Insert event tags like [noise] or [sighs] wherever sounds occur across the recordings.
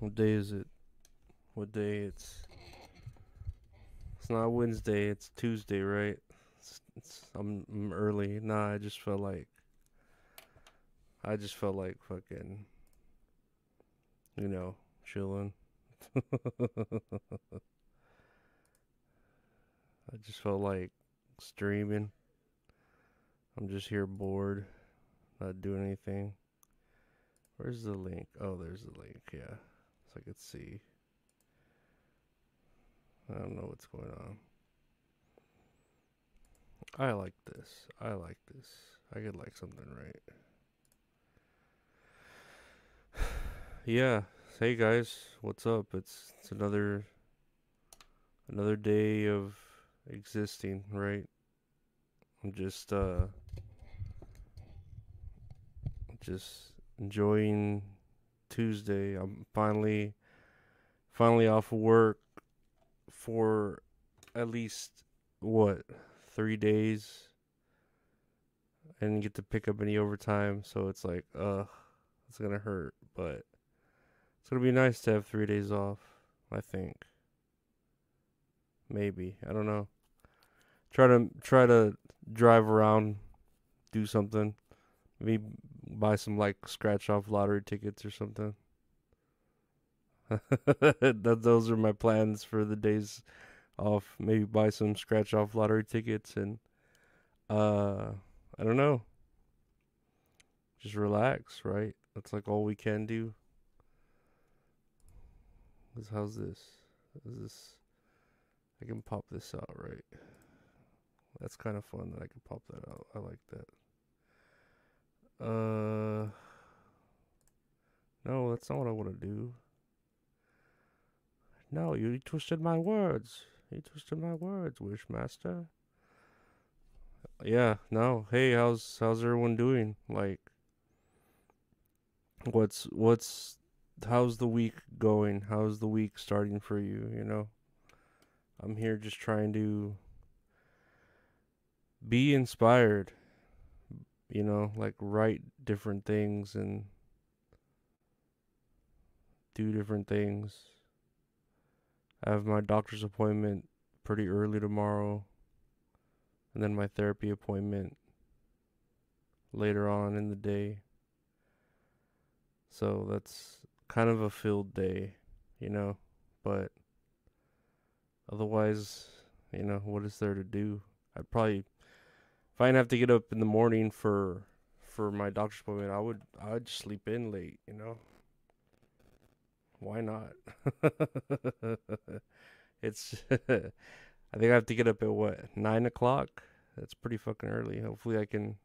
What day is it? What day? It's it's not Wednesday. It's Tuesday, right? It's, it's I'm, I'm early. Nah, I just felt like I just felt like fucking, you know, chilling. [laughs] I just felt like streaming. I'm just here bored, not doing anything. Where's the link? Oh, there's the link. Yeah, so I could see. I don't know what's going on. I like this. I like this. I could like something right. [sighs] yeah. Hey guys, what's up? It's it's another another day of existing, right? I'm just uh just enjoying Tuesday. I'm finally finally off of work for at least what three days. I didn't get to pick up any overtime, so it's like, ugh, it's gonna hurt, but it's gonna be nice to have three days off. I think. Maybe I don't know. Try to try to drive around, do something. Maybe buy some like scratch off lottery tickets or something. [laughs] that those are my plans for the days off. Maybe buy some scratch off lottery tickets and uh I don't know. Just relax, right? That's like all we can do. How's this? Is this I can pop this out, right? That's kind of fun that I can pop that out. I like that. Uh No, that's not what I want to do. No, you twisted my words. You twisted my words, Wishmaster. Yeah, no. Hey, how's how's everyone doing? Like what's what's how's the week going? How's the week starting for you, you know? I'm here just trying to be inspired. You know, like write different things and do different things. I have my doctor's appointment pretty early tomorrow, and then my therapy appointment later on in the day. So that's kind of a filled day, you know, but otherwise, you know, what is there to do? I'd probably if I didn't have to get up in the morning for for my doctor's appointment, I would I would sleep in late, you know why not? [laughs] it's [laughs] I think I have to get up at what nine o'clock. That's pretty fucking early. Hopefully I can.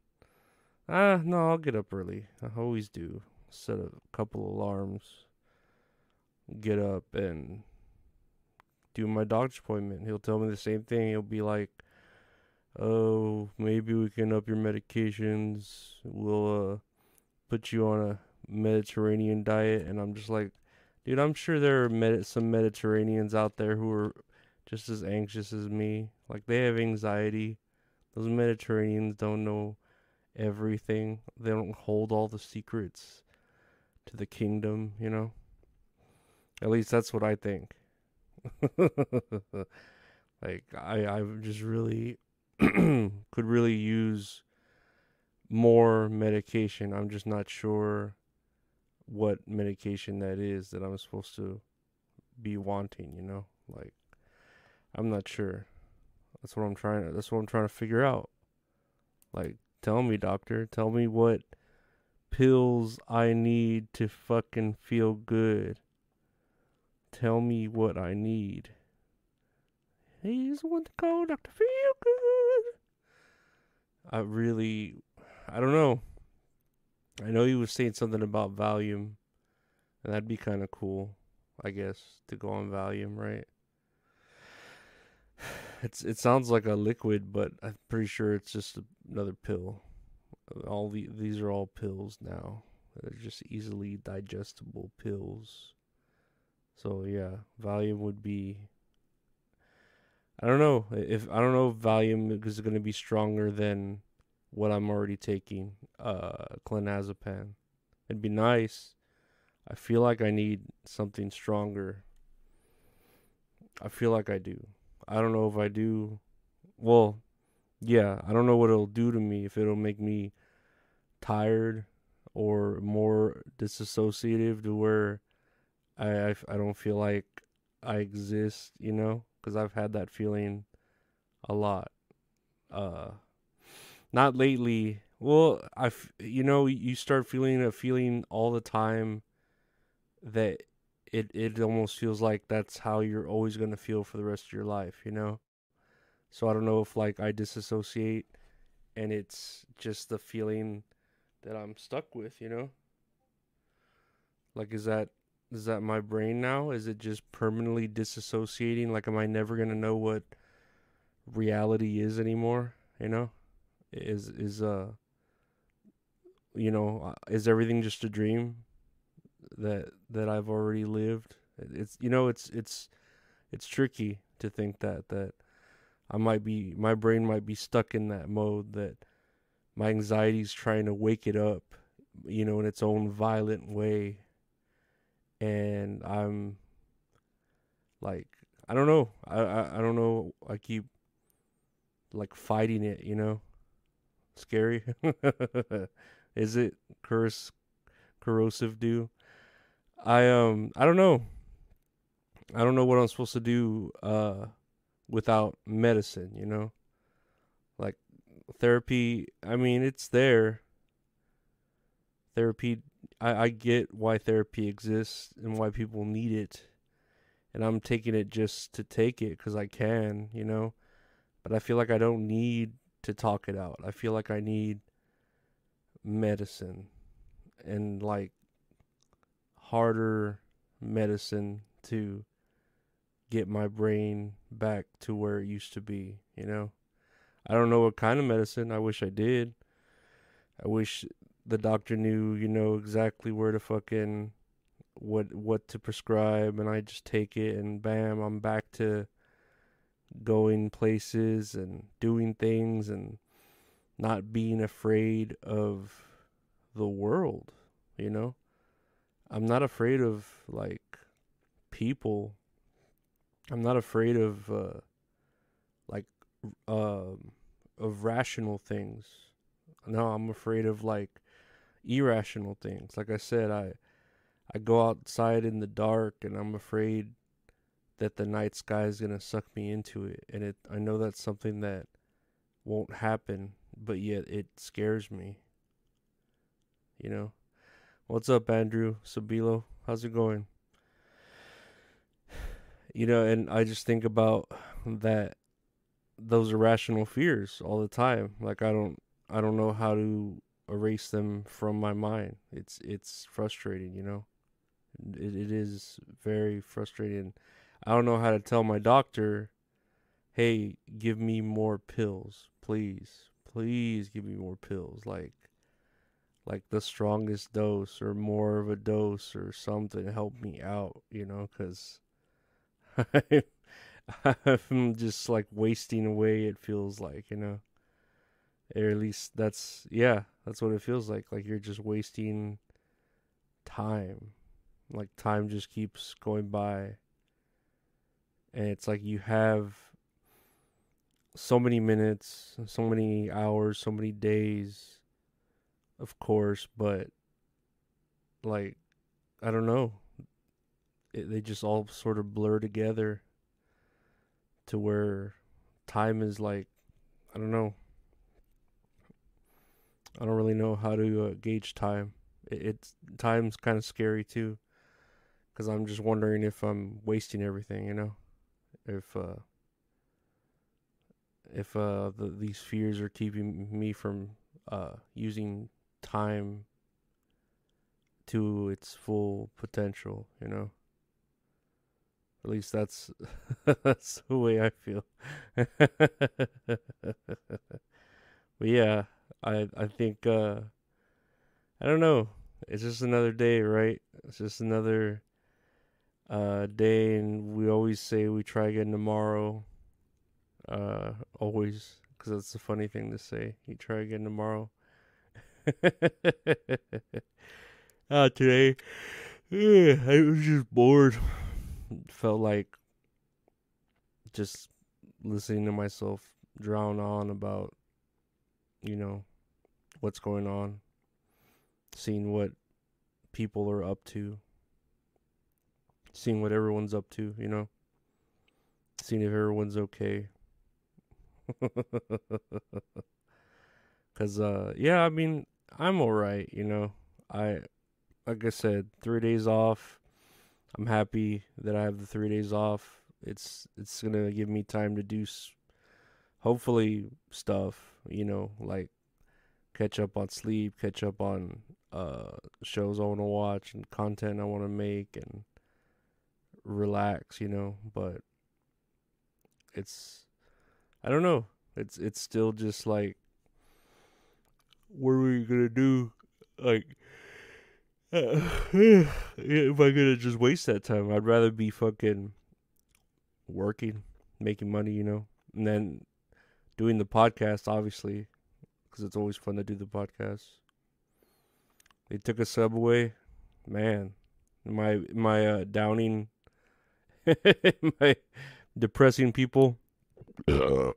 Ah, no, I'll get up early. I always do. Set a couple alarms. Get up and do my doctor's appointment. He'll tell me the same thing. He'll be like, "Oh, maybe we can up your medications. We'll uh put you on a Mediterranean diet." And I'm just like, Dude, I'm sure there are med- some Mediterraneans out there who are just as anxious as me. Like they have anxiety. Those Mediterraneans don't know everything. They don't hold all the secrets to the kingdom, you know? At least that's what I think. [laughs] like I I'm just really [clears throat] could really use more medication. I'm just not sure what medication that is that I'm supposed to be wanting, you know? Like I'm not sure. That's what I'm trying to that's what I'm trying to figure out. Like tell me, doctor, tell me what pills I need to fucking feel good. Tell me what I need. He's the one to call Dr. Feel Good. I really I don't know. I know he was saying something about Valium, and that'd be kind of cool, I guess, to go on Valium, right? It's it sounds like a liquid, but I'm pretty sure it's just another pill. All the these are all pills now. They're just easily digestible pills. So yeah, Valium would be. I don't know if I don't know if Valium is going to be stronger than what I'm already taking, uh, clonazepam. It'd be nice. I feel like I need something stronger. I feel like I do. I don't know if I do. Well, yeah, I don't know what it'll do to me if it'll make me tired or more disassociative to where I, I, I don't feel like I exist, you know, because I've had that feeling a lot. Uh, not lately. Well, I, you know, you start feeling a feeling all the time that it it almost feels like that's how you're always gonna feel for the rest of your life, you know. So I don't know if like I disassociate, and it's just the feeling that I'm stuck with, you know. Like, is that is that my brain now? Is it just permanently disassociating? Like, am I never gonna know what reality is anymore? You know, is is uh, you know, uh, is everything just a dream that that I've already lived? It's you know, it's it's it's tricky to think that that I might be my brain might be stuck in that mode that my anxiety's trying to wake it up, you know, in its own violent way and I'm like I don't know. I, I I don't know. I keep like fighting it, you know. Scary. [laughs] Is it curse corrosive do? I um I don't know. I don't know what I'm supposed to do uh without medicine, you know? Like therapy, I mean, it's there. Therapy I, I get why therapy exists and why people need it. And I'm taking it just to take it because I can, you know. But I feel like I don't need to talk it out. I feel like I need medicine and like harder medicine to get my brain back to where it used to be, you know. I don't know what kind of medicine. I wish I did. I wish the doctor knew, you know, exactly where to fucking what what to prescribe and I just take it and bam, I'm back to going places and doing things and not being afraid of the world, you know? I'm not afraid of like people. I'm not afraid of uh like um of rational things. No, I'm afraid of like irrational things. Like I said, I I go outside in the dark and I'm afraid that the night sky is going to suck me into it and it I know that's something that won't happen, but yet it scares me. You know. What's up, Andrew Sabilo? How's it going? [sighs] You know, and I just think about that those irrational fears all the time. Like I don't I don't know how to erase them from my mind. It's it's frustrating, you know. It it is very frustrating. I don't know how to tell my doctor, "Hey, give me more pills, please. Please give me more pills." Like like the strongest dose or more of a dose or something help me out, you know, cuz [laughs] I'm just like wasting away it feels like, you know. Or at least that's yeah, that's what it feels like. Like you're just wasting time. Like time just keeps going by. And it's like you have so many minutes, so many hours, so many days, of course, but like, I don't know. It, they just all sort of blur together to where time is like, I don't know. I don't really know how to uh, gauge time. It, it's time's kind of scary too, because I'm just wondering if I'm wasting everything. You know, if uh, if uh, the, these fears are keeping me from uh, using time to its full potential. You know. At least that's [laughs] that's the way I feel. [laughs] but yeah, I I think uh I don't know. It's just another day, right? It's just another uh day and we always say we try again tomorrow. Uh always cuz that's the funny thing to say. You try again tomorrow. uh [laughs] today Yeah, [sighs] I was just bored. Felt like just listening to myself drown on about, you know, what's going on, seeing what people are up to, seeing what everyone's up to, you know, seeing if everyone's okay. [laughs] Cause uh yeah, I mean, I'm all right, you know. I like I said, 3 days off. I'm happy that I have the 3 days off. It's it's going to give me time to do s- hopefully stuff, you know, like catch up on sleep, catch up on uh shows I want to watch and content I want to make and relax, you know, but it's I don't know. It's it's still just like what are we gonna do? Like, [sighs] if I gonna just waste that time, I'd rather be fucking working, making money, you know, and then doing the podcast, obviously, because it's always fun to do the podcast. They took a subway, man. My my uh, downing, [laughs] my depressing people. Ooh,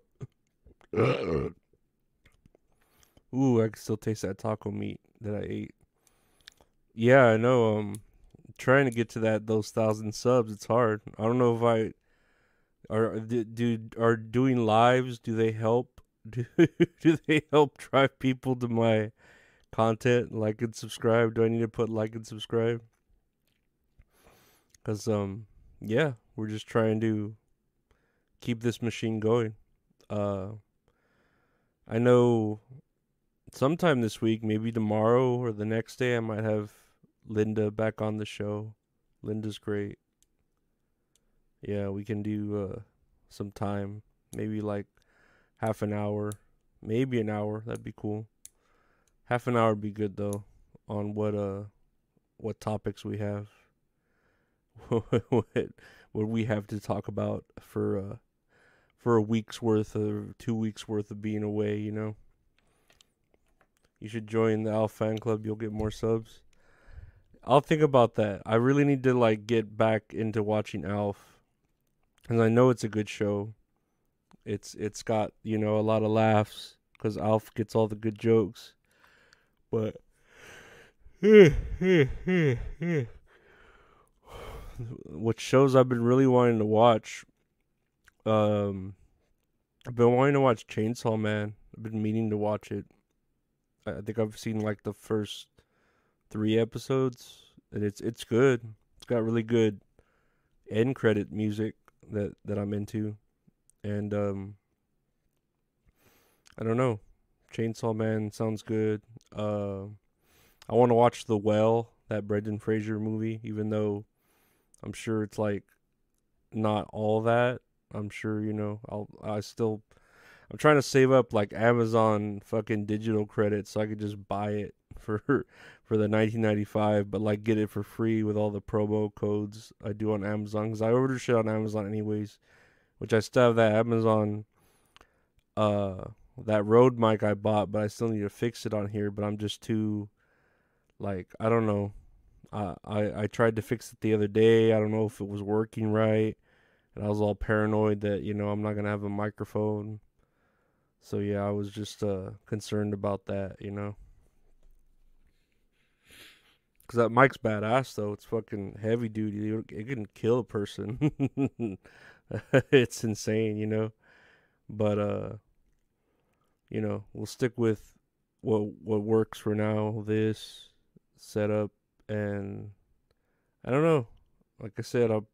I can still taste that taco meat that I ate. Yeah, I know. Um, trying to get to that those thousand subs, it's hard. I don't know if I are do, are doing lives. Do they help? [laughs] Do do they help drive people to my content? Like and subscribe. Do I need to put like and subscribe? Cause um, yeah, we're just trying to keep this machine going. Uh, I know sometime this week, maybe tomorrow or the next day, I might have Linda back on the show. Linda's great. Yeah, we can do uh, some time, maybe like half an hour, maybe an hour. That'd be cool. Half an hour would be good though, on what uh, what topics we have, [laughs] what what we have to talk about for uh, for a week's worth of two weeks worth of being away. You know. You should join the Alf fan club. You'll get more subs. I'll think about that. I really need to like get back into watching Alf, and I know it's a good show. It's it's got you know a lot of laughs because Alf gets all the good jokes, but [sighs] what shows I've been really wanting to watch. Um, I've been wanting to watch Chainsaw Man. I've been meaning to watch it. I think I've seen like the first three episodes, and it's it's good. It's got really good end credit music that that I'm into, and um, I don't know, Chainsaw Man sounds good. Uh, I want to watch The Whale, that Brendan Fraser movie, even though I'm sure it's like not all that. I'm sure you know I'll I still I'm trying to save up like Amazon fucking digital credits so I could just buy it [laughs] for for the 1995, but like get it for free with all the promo codes I do on Amazon because I order shit on Amazon anyways, which I still have that Amazon uh that Rode mic I bought, but I still need to fix it on here. But I'm just too like I don't know. I I I tried to fix it the other day. I don't know if it was working right, and I was all paranoid that you know I'm not gonna have a microphone so yeah, I was just uh, concerned about that, you know. Cause that mic's badass though. It's fucking heavy duty. It can kill a person. [laughs] it's insane, you know. But uh, you know, we'll stick with what what works for now. This setup, and I don't know. Like I said, I'll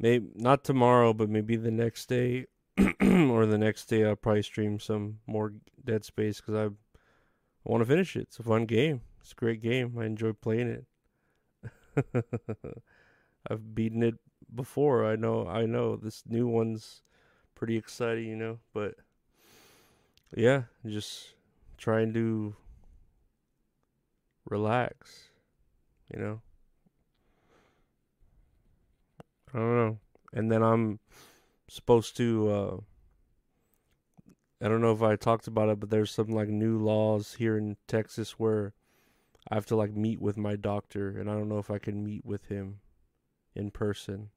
maybe not tomorrow, but maybe the next day [clears throat] or the next day I'll probably stream some more Dead Space because I want to finish it. It's a fun game. It's a great game. I enjoy playing it. [laughs] I've beaten it before. I know. I know this new one's pretty exciting, you know. But yeah, just trying to relax, you know. I don't know. And then I'm supposed to uh I don't know if I talked about it, but there's some like new laws here in Texas where I have to like meet with my doctor, and I don't know if I can meet with him in person.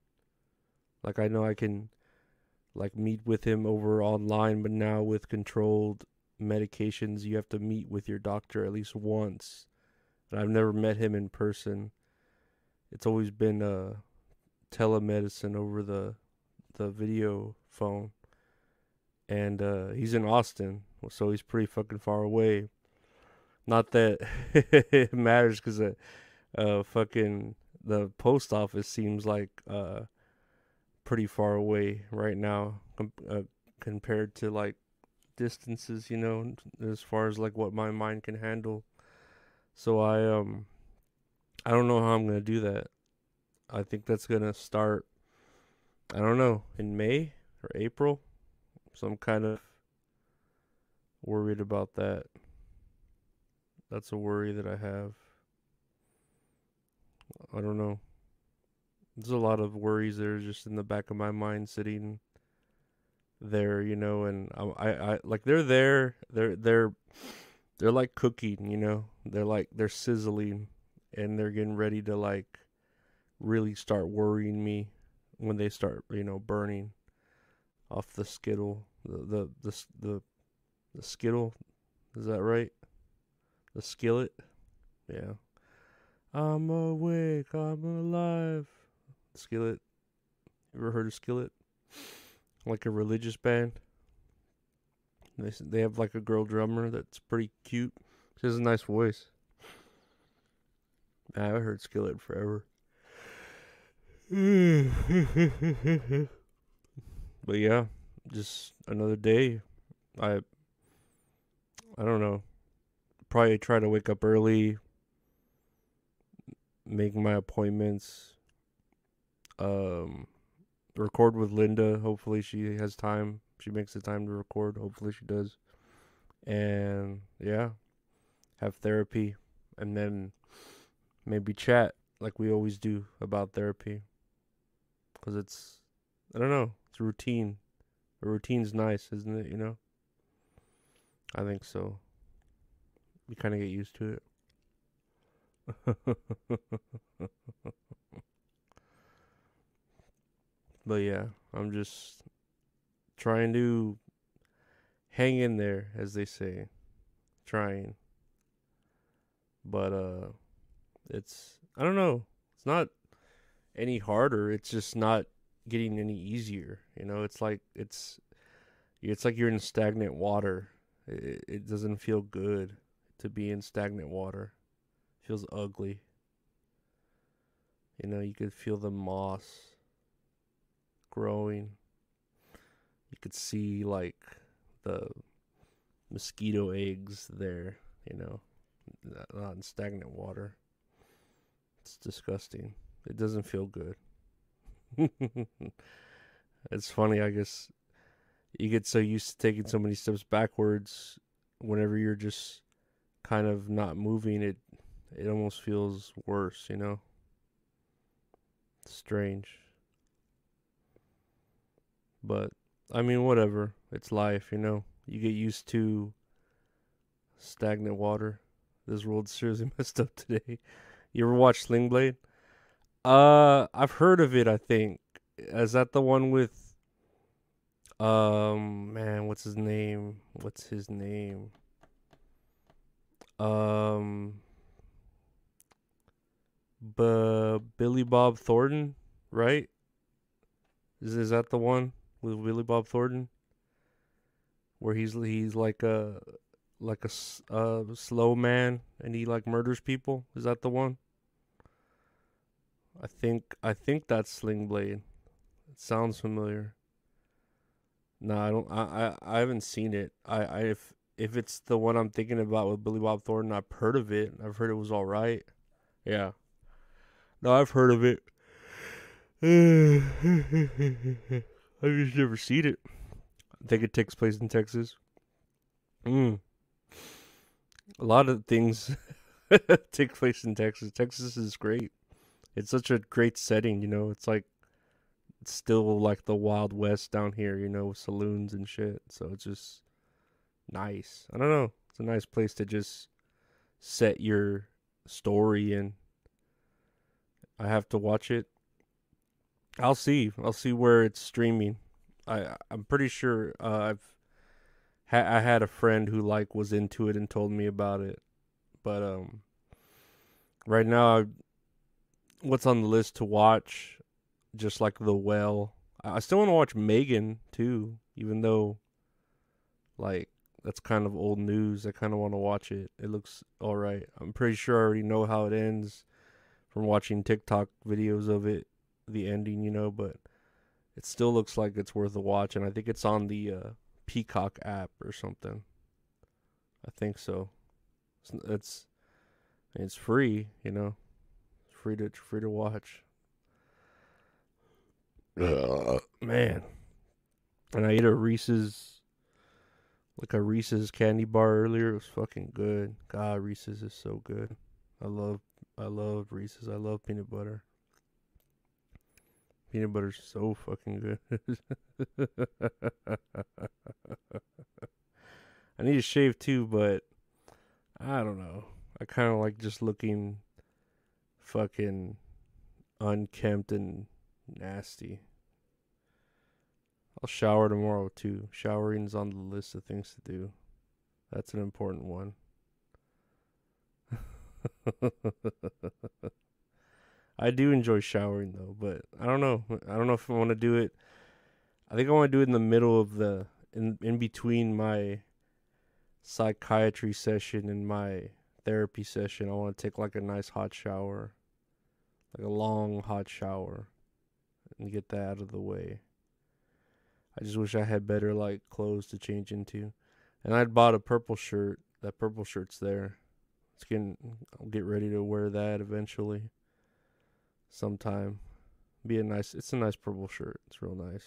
Like I know I can like meet with him over online, but now with controlled medications, you have to meet with your doctor at least once. And I've never met him in person. It's always been uh telemedicine over the the video phone. And uh he's in Austin, so he's pretty fucking far away. Not that [laughs] it matters cuz uh, uh fucking the post office seems like uh pretty far away right now com- uh, compared to like distances, you know, as far as like what my mind can handle. So I um I don't know how I'm to do that. I think that's to start I don't know, in May or April. So I'm kind of worried about that. That's a worry that I have. I don't know. There's a lot of worries that are just in the back of my mind sitting there, you know, and I, I, I like they're there, they're they're they're like cooking, you know, they're like they're sizzling, and they're getting ready to like really start worrying me when they start, you know, burning off the skittle, the the the the, the skittle, is that right? The skillet, yeah. I'm awake, I'm alive. Skillet. You ever heard of Skillet? Like a religious band. They they have like a girl drummer that's pretty cute. She has a nice voice. I haven't heard Skillet forever. but yeah, just another day. I I don't know. Probably try to wake up early, make my appointments, um, record with Linda. Hopefully, she has time. She makes the time to record. Hopefully, she does. And yeah, have therapy, and then maybe chat like we always do about therapy. Cause it's, I don't know, it's routine. A routine's nice, isn't it? You know. I think so. You kind of get used to it. [laughs] But yeah, I'm just trying to hang in there, as they say. Trying. But uh it's I don't know. It's not any harder. It's just not getting any easier. You know, it's like it's it's like you're in stagnant water. It, it doesn't feel good to be in stagnant water. Feels ugly. You know, you could feel the moss growing. You could see like the mosquito eggs there, you know, not in stagnant water. It's disgusting. It doesn't feel good. [laughs] it's funny, I guess. You get so used to taking so many steps backwards whenever you're just kind of not moving it it almost feels worse, you know. strange. But I mean, whatever. It's life, you know. You get used to stagnant water. This world's [laughs] seriously messed up today. [laughs] You ever watch Sling Blade? Uh, I've heard of it. I think is that the one with um man, what's his name? What's his name? Um, B- Billy Bob Thornton, right? Is is that the one? with Billy Bob Thornton, where he's he's like a like a uh, slow man and he like murders people. Is that the one? I think I think that's Sling Blade. It sounds familiar. No, I don't. I, I I haven't seen it. I I if if it's the one I'm thinking about with Billy Bob Thornton, I've heard of it. I've heard it was all right. Yeah. No, I've heard of it. [sighs] I've just never seen it. I think it takes place in Texas. Mm. A lot of things [laughs] take place in Texas. Texas is great. It's such a great setting, you know. It's like it's still like the Wild West down here, you know, with saloons and shit. So it's just nice. I don't know. It's a nice place to just set your story and I have to watch it. I'll see. I'll see where it's streaming. I I'm pretty sure uh, I've ha- I had a friend who like was into it and told me about it. But um right now I, what's on the list to watch just like The Whale. I still want to watch Megan too, even though like that's kind of old news. I kind of want to watch it. It looks all right. I'm pretty sure I already know how it ends from watching TikTok videos of it, the ending, you know, but it still looks like it's worth a watch and I think it's on the uh, Peacock app or something. I think so. It's it's, it's free, you know. It's free to free to watch. Uh, man. And I ate a Reese's like a Reese's candy bar earlier. It was fucking good. God, Reese's is so good. I love I love Reese's. I love peanut butter. Peanut butter's so fucking good. [laughs] I need to shave too, but I don't know. I kind of like just looking fucking unkempt and nasty. I'll shower tomorrow too. Showering's on the list of things to do. That's an important one. [laughs] I do enjoy showering though, but I don't know. I don't know if I want to do it. I think I want to do it in the middle of the in in between my psychiatry session and my therapy session. I want to take like a nice hot shower. Like a long hot shower and get that out of the way. I just wish I had better like clothes to change into. And I'd bought a purple shirt. That purple shirt's there. It's getting I'll get ready to wear that eventually. Sometime. Be a nice it's a nice purple shirt. It's real nice.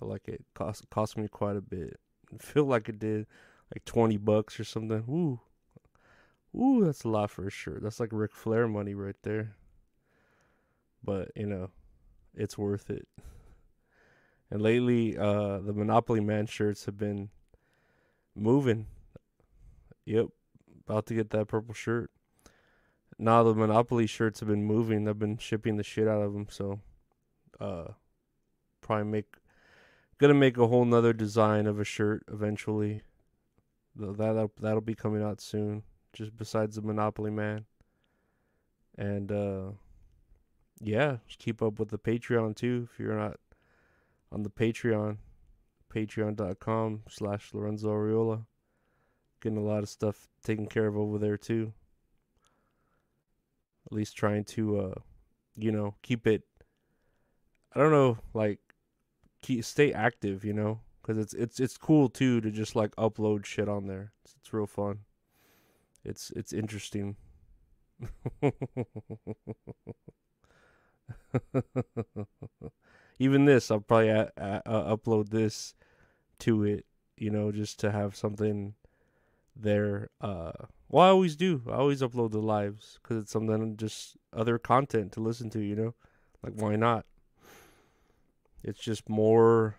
I like it. Cost cost me quite a bit. I [laughs] feel like it did like twenty bucks or something. Ooh. Ooh, that's a lot for a shirt. That's like Ric Flair money right there. But, you know, it's worth it. And lately, uh, the Monopoly Man shirts have been moving. Yep, about to get that purple shirt. Now the Monopoly shirts have been moving. I've been shipping the shit out of them, so uh, probably make gonna make a whole nother design of a shirt eventually. That that'll, be coming out soon. Just besides the Monopoly Man, and uh, yeah, just keep up with the Patreon too. If you're not on the Patreon, patreon.com slash Lorenzo Ariola. Getting a lot of stuff taken care of over there too. At least trying to, uh, you know, keep it. I don't know, like, keep stay active, you know, because it's it's it's cool too to just like upload shit on there. It's, it's real fun. It's it's interesting. [laughs] [laughs] even this, I'll probably uh, uh, upload this to it, you know, just to have something there. Uh, well, I always do. I always upload the lives because it's something just other content to listen to, you know, like why not? It's just more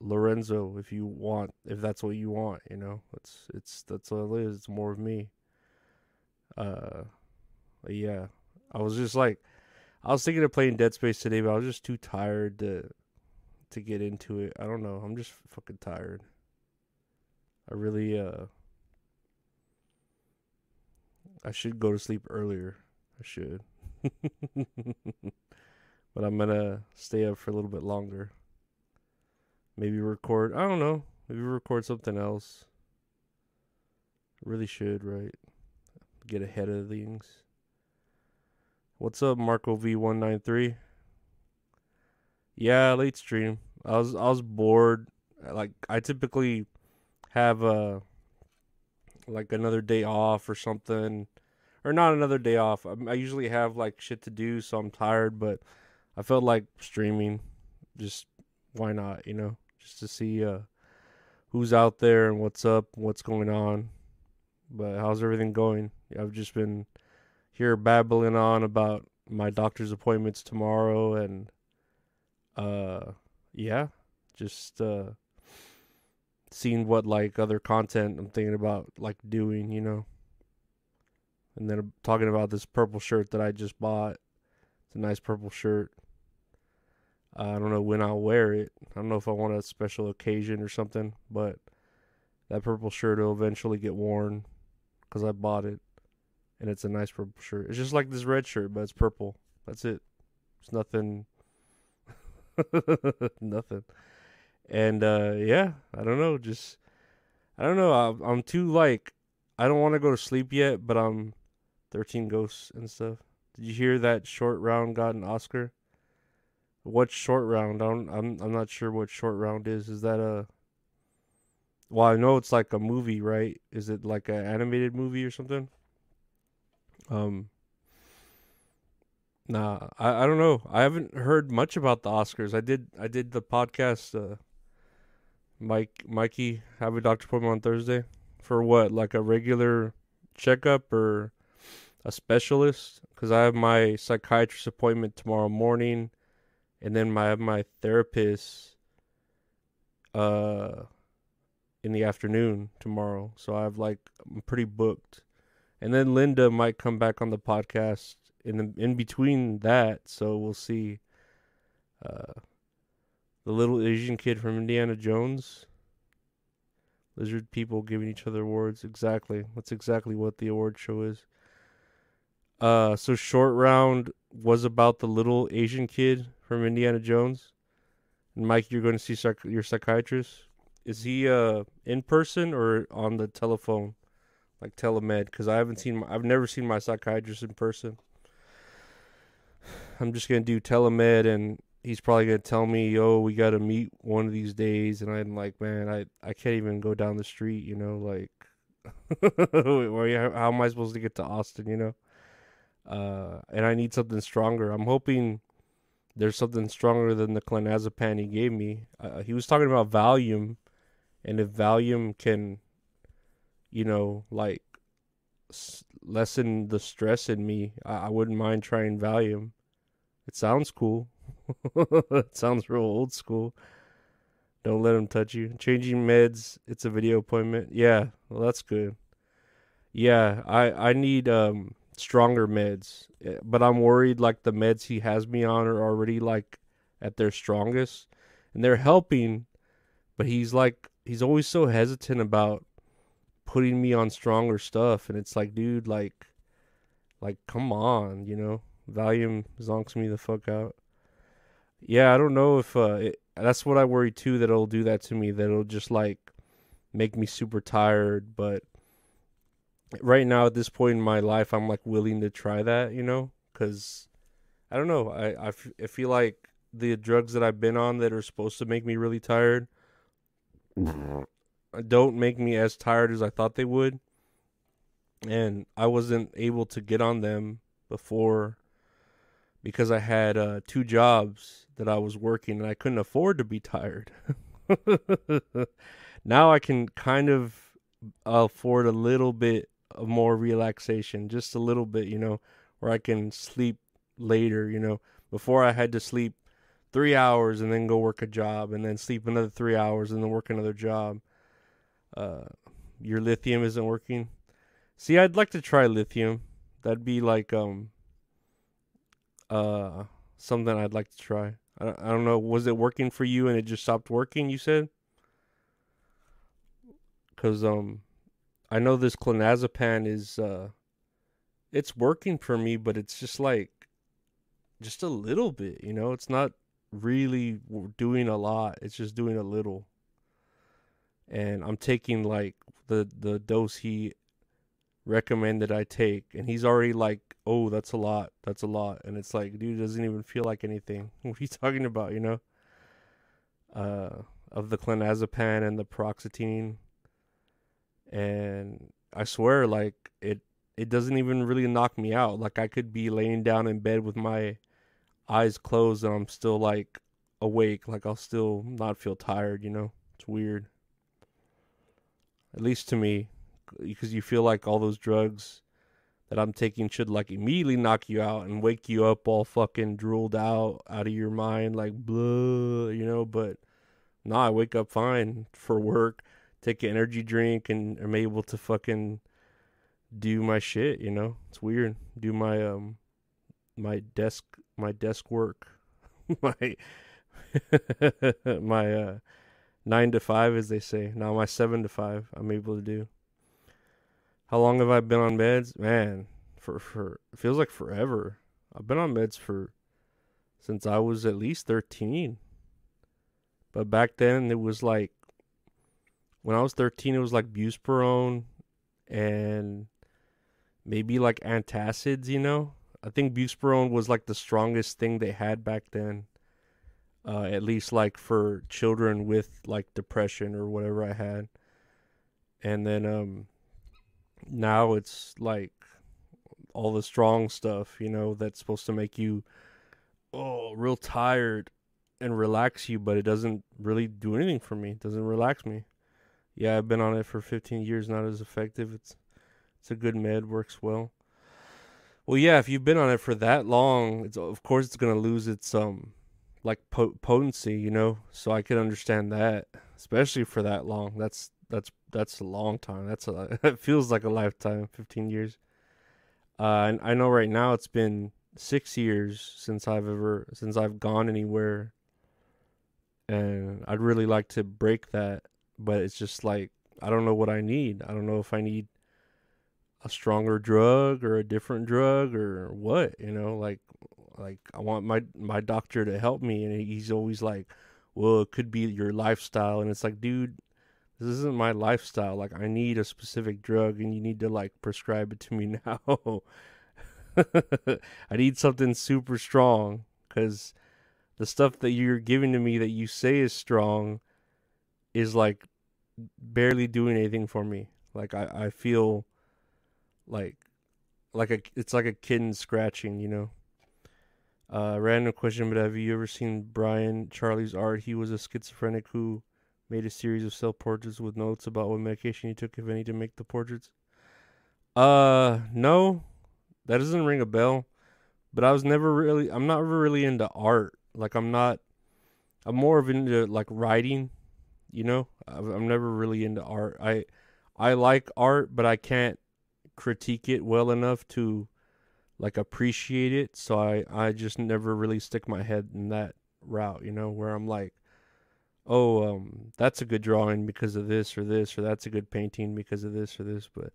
Lorenzo if you want, if that's what you want, you know. It's it's that's all it is. It's more of me. Uh, yeah. I was just like I was thinking of playing Dead Space today, but I was just too tired to to get into it. I don't know. I'm just fucking tired. I really uh I should go to sleep earlier. I should. [laughs] but I'm going to stay up for a little bit longer. Maybe record, I don't know. Maybe record something else. Really should, right? Get ahead of things. What's up, Marco V193? Yeah, late stream. I was I was bored. Like I typically have a uh, like another day off or something, or not another day off. I, I usually have like shit to do, so I'm tired. But I felt like streaming. Just why not? You know, just to see uh, who's out there and what's up, what's going on. But how's everything going? I've just been here babbling on about my doctor's appointments tomorrow and uh yeah just uh seeing what like other content i'm thinking about like doing you know and then I'm talking about this purple shirt that I just bought. It's a nice purple shirt. Uh, I don't know when I'll wear it. I don't know if I want a special occasion or something, but that purple shirt will eventually get worn because I bought it, and it's a nice purple shirt. It's just like this red shirt, but it's purple. That's it. It's nothing. [laughs] nothing. And uh, yeah, I don't know. Just I don't know. I'm, I'm too like I don't want to go to sleep yet, but I'm 13 Ghosts and stuff. Did you hear that Short Round got an Oscar? What Short Round? I don't, I'm I'm not sure what Short Round is. Is that a well, I know it's like a movie, right? Is it like an animated movie or something? Um, nah, I, I don't know. I haven't heard much about the Oscars. I did I did the podcast. Uh, Mike Mikey have a doctor appointment on Thursday for what? Like a regular checkup or a specialist? Because I have my psychiatrist appointment tomorrow morning, and then my, I have my therapist. Uh in the afternoon tomorrow. So I've like I'm pretty booked. And then Linda might come back on the podcast in the, in between that, so we'll see. Uh, the little Asian kid from Indiana Jones. Lizard people giving each other awards. Exactly. That's exactly what the award show is. Uh, so short round was about the little Asian kid from Indiana Jones. And Mike, you're going to see psych- your psychiatrist. Is he uh in person or on the telephone, like telemed? Because I haven't seen, my, I've never seen my psychiatrist in person. I'm just gonna do telemed, and he's probably gonna tell me, "Yo, we gotta meet one of these days." And I'm like, man, I I can't even go down the street, you know, like, [laughs] how am I supposed to get to Austin, you know? Uh, and I need something stronger. I'm hoping there's something stronger than the clonazepam he gave me. Uh, he was talking about Valium and if Valium can, you know, like s- lessen the stress in me, I-, I wouldn't mind trying Valium. It sounds cool. [laughs] it sounds real old school. Don't let him touch you. Changing meds. It's a video appointment. Yeah, well that's good. Yeah, I I need um stronger meds, eh, but I'm worried like the meds he has me on are already like at their strongest, and they're helping, but he's like he's always so hesitant about putting me on stronger stuff. And it's like dude like like come on you know? Valium zonks me the fuck out. Yeah i don't know if uh it, that's what i worry too that it'll do that to me that it'll just like make me super tired. But right now at this point in my life i'm like willing to try that you know? Because i don't know. I, I, f- I feel like the drugs that i've been on that are supposed to make me really tired [laughs] don't make me as tired as I thought they would. And I wasn't able to get on them before because I had uh, two jobs that I was working and I couldn't afford to be tired. [laughs] now I can kind of afford a little bit of more relaxation, just a little bit, you know, where I can sleep later, you know. Before I had to sleep three hours and then go work a job and then sleep another three hours and then work another job. Uh, your lithium isn't working. See, I'd like to try lithium. That'd be like um uh something I'd like to try. I don't, I don't know. Was it working for you and it just stopped working? You said. Cause um, I know this clonazepam is uh, it's working for me, but it's just like, just a little bit. You know, it's not really doing a lot. It's just doing a little. And I'm taking like the the dose he recommended I take, and he's already like, "Oh, that's a lot. That's a lot." And it's like, dude, doesn't even feel like anything. [laughs] What are you talking about? You know? Uh, of the clonazepam and the paroxetine, and I swear, like it, it doesn't even really knock me out. Like I could be laying down in bed with my eyes closed and I'm still like awake. Like I'll still not feel tired, you know? It's weird. At least to me. Because you feel like all those drugs that I'm taking should like immediately knock you out and wake you up all fucking drooled out out of your mind, like blah, you know. But nah, I wake up fine for work, take an energy drink, and I'm able to fucking do my shit, you know. It's weird. Do my um my desk my desk work. [laughs] my [laughs] my uh 9 to 5 as they say. Now my 7 to 5 I'm able to do. How long have I been on meds? Man, for for feels like forever. I've been on meds for since I was at least 13. But back then it was like when I was 13 it was like buspirone and maybe like antacids, you know? I think buspirone was like the strongest thing they had back then. Uh, at least like for children with like depression or whatever I had. And then um now it's like all the strong stuff, you know, that's supposed to make you oh real tired and relax you, but it doesn't really do anything for me. It doesn't relax me. Yeah, I've been on it for 15 years, not as effective. It's it's a good med, works well. Well, yeah, if you've been on it for that long, it's of course it's gonna lose its um like po- potency, you know. So I can understand that, especially for that long. That's that's that's a long time. That's a [laughs] it feels like a lifetime, fifteen years. Uh, and I know right now it's been six years since I've ever since I've gone anywhere, and I'd really like to break that, but it's just like I don't know what I need. I don't know if I need a stronger drug or a different drug or what, you know, like like I want my my doctor to help me and he's always like, "Well, it could be your lifestyle." And it's like, "Dude, this isn't my lifestyle. Like I need a specific drug and you need to like prescribe it to me [laughs] now." I need something super strong cuz the stuff that you're giving to me that you say is strong is like barely doing anything for me. Like I I feel like like a it's like a kitten scratching, you know. Uh, random question, but have you ever seen Bryan Charnley's art? He was a schizophrenic who made a series of self portraits with notes about what medication he took, if any, to make the portraits. Uh, no, that doesn't ring a bell. But I was never really, I'm not really into art. Like I'm not, I'm more of into like writing. You know, I'm never really into art. I, I like art, but I can't critique it well enough to like appreciate it. So I I just never really stick my head in that route, you know, where I'm like, oh, um, that's a good drawing because of this or this, or that's a good painting because of this or this. But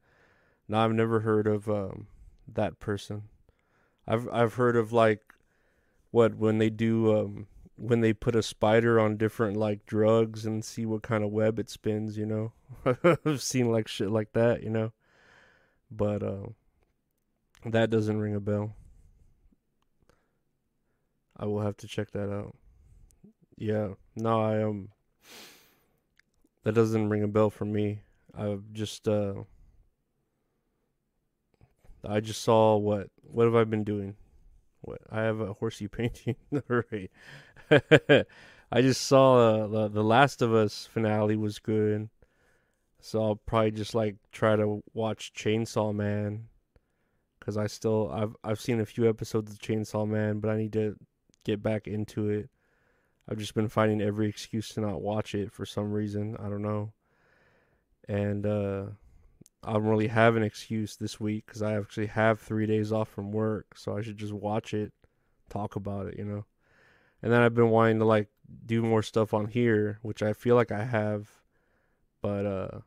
no, I've never heard of um that person. I've I've heard of like what when they do um when they put a spider on different like drugs and see what kind of web it spins, you know. [laughs] I've seen like shit like that, you know. But uh that doesn't ring a bell. I will have to check that out. Yeah. No, I um that doesn't ring a bell for me. I've just uh I just saw what what have I been doing? What I have a horsey [laughs] painting. [laughs] right. [laughs] I just saw uh, the the Last of Us finale was good. So I'll probably just like try to watch Chainsaw Man because I still I've I've seen a few episodes of Chainsaw Man, but I need to get back into it. I've just been finding every excuse to not watch it for some reason. I don't know. And uh I don't really have an excuse this week because I actually have three days off from work, so I should just watch it, talk about it, you know. And then I've been wanting to like do more stuff on here, which I feel like I have, but uh,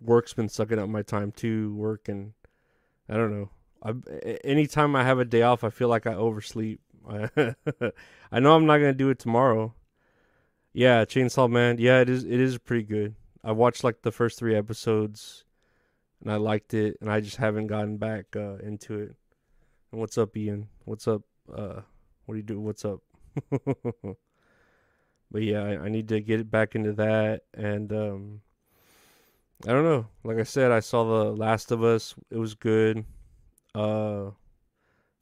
work's been sucking up my time too. Work and I don't know. I anytime I have a day off, I feel like I oversleep. [laughs] I know I'm not gonna do it tomorrow. Yeah, Chainsaw Man. Yeah, it is. It is pretty good. I watched like the first three episodes, and I liked it, and I just haven't gotten back uh, into it. And what's up, Ian? What's up? Uh, what do you do? What's up? [laughs] but yeah, I, I, need to get back into that, and um, I don't know. Like I said, I saw the Last of Us. It was good. Uh,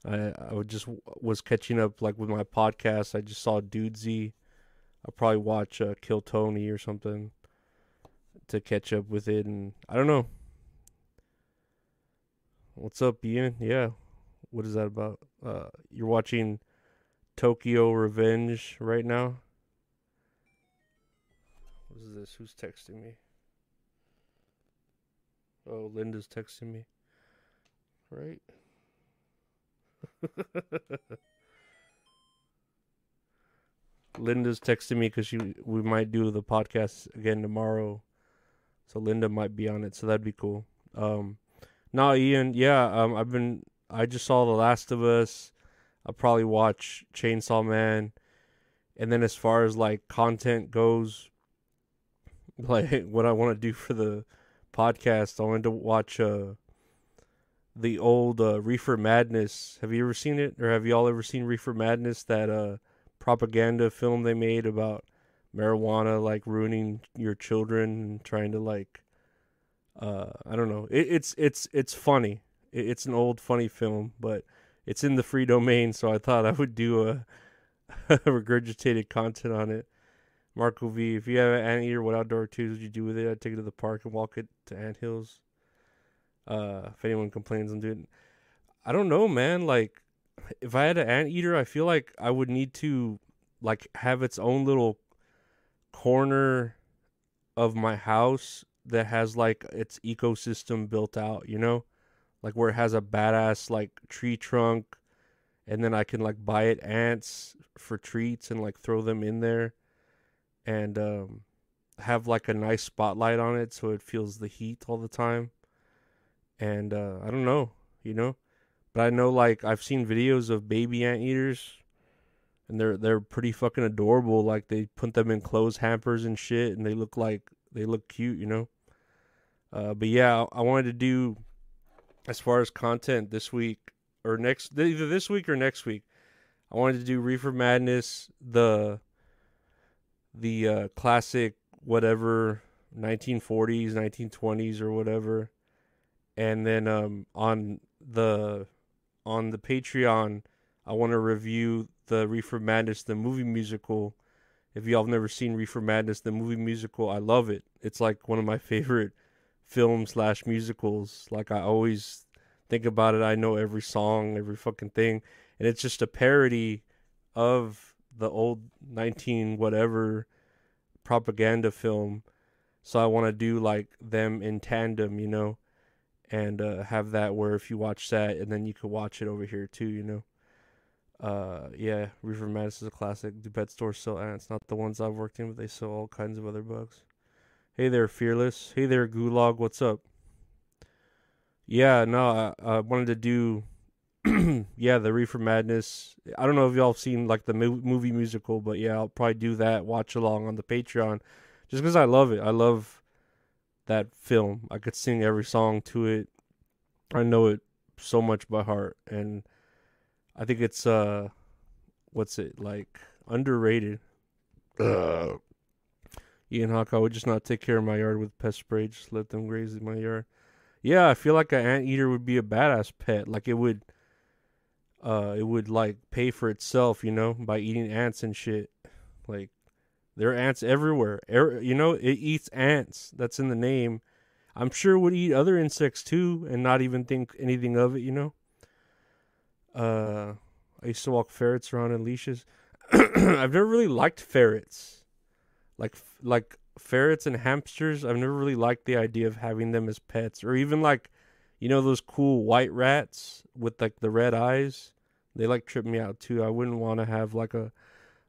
I I just was catching up like with my podcast. I just saw Dudesy. I'll probably watch uh, Kill Tony or something to catch up with it. And I don't know. What's up, Ian? Yeah. What is that about? Uh, you're watching Tokyo Revenge right now. What is this? Who's texting me? Oh, Linda's texting me. right? [laughs] Linda's texting me because she we might do the podcast again tomorrow, so Linda might be on it. So that'd be cool. Um, no, Ian, yeah, um, I've been I just saw The Last of Us. I'll probably watch Chainsaw Man, and then as far as like content goes, [laughs] like what I want to do for the podcast, I wanted to watch uh the old uh, Reefer Madness. Have you ever seen it, or have y'all ever seen Reefer Madness? That uh propaganda film they made about marijuana like ruining your children and trying to like uh I don't know. It, it's it's it's funny. It, it's an old funny film, but it's in the free domain, so I thought I would do a [laughs] regurgitated content on it. Marco V, if you have an anteater, what outdoor activities would you do with it? I'd take it to the park and walk it to ant hills. Uh, if anyone complains, I'm doing. I don't know, man. Like, if I had an anteater, I feel like I would need to like have its own little corner of my house that has like its ecosystem built out, you know? Like where it has a badass like tree trunk and then I can like buy it ants for treats and like throw them in there and um have like a nice spotlight on it so it feels the heat all the time. And uh I don't know, you know? But I know like I've seen videos of baby anteaters and they're they're pretty fucking adorable. Like they put them in clothes hampers and shit and they look like they look cute, you know. Uh but yeah, I wanted to do as far as content this week or next either this week or next week. I wanted to do Reefer Madness, the the uh classic whatever 1940s, 1920s or whatever. And then um on the on the Patreon, I want to review the Reefer Madness, the movie musical. If y'all have never seen Reefer Madness, the movie musical, I love it. It's like one of my [laughs] favorite films slash musicals. Like I always think about it. I know every song, every fucking thing, and it's just a parody of the old nineteen whatever propaganda film. So I want to do like them in tandem, you know and uh, have that where if you watch that and then you could watch it over here too, you know. Uh, yeah, Reefer Madness is a classic. Do pet stores sell ants? Not the ones I've worked in, but they sell all kinds of other bugs. Hey there, Fearless. Hey there, Gulag. What's up? Yeah, no, I, I wanted to do, [clears throat] yeah, the Reefer Madness. I don't know if y'all have seen like the mo- movie musical, but yeah, I'll probably do that watch along on the Patreon, just because I love it. I love that film. I could sing every song to it. I know it so much by heart and I think it's uh what's it like underrated. Uh, Ian Hawk, I would just not take care of my yard with pest spray, just let them graze in my yard. Yeah, I feel like an anteater would be a badass pet. Like it would uh it would like pay for itself, you know, by eating ants and shit. Like there are ants everywhere. Er, you know, it eats ants. That's in the name. I'm sure it would eat other insects too and not even think anything of it, you know? Uh, I used to walk ferrets around in leashes. [clears throat] I've never really liked ferrets. Like like ferrets and hamsters, I've never really liked the idea of having them as pets or even like you know those cool white rats with like the red eyes? They like trip me out too. I wouldn't want to have like a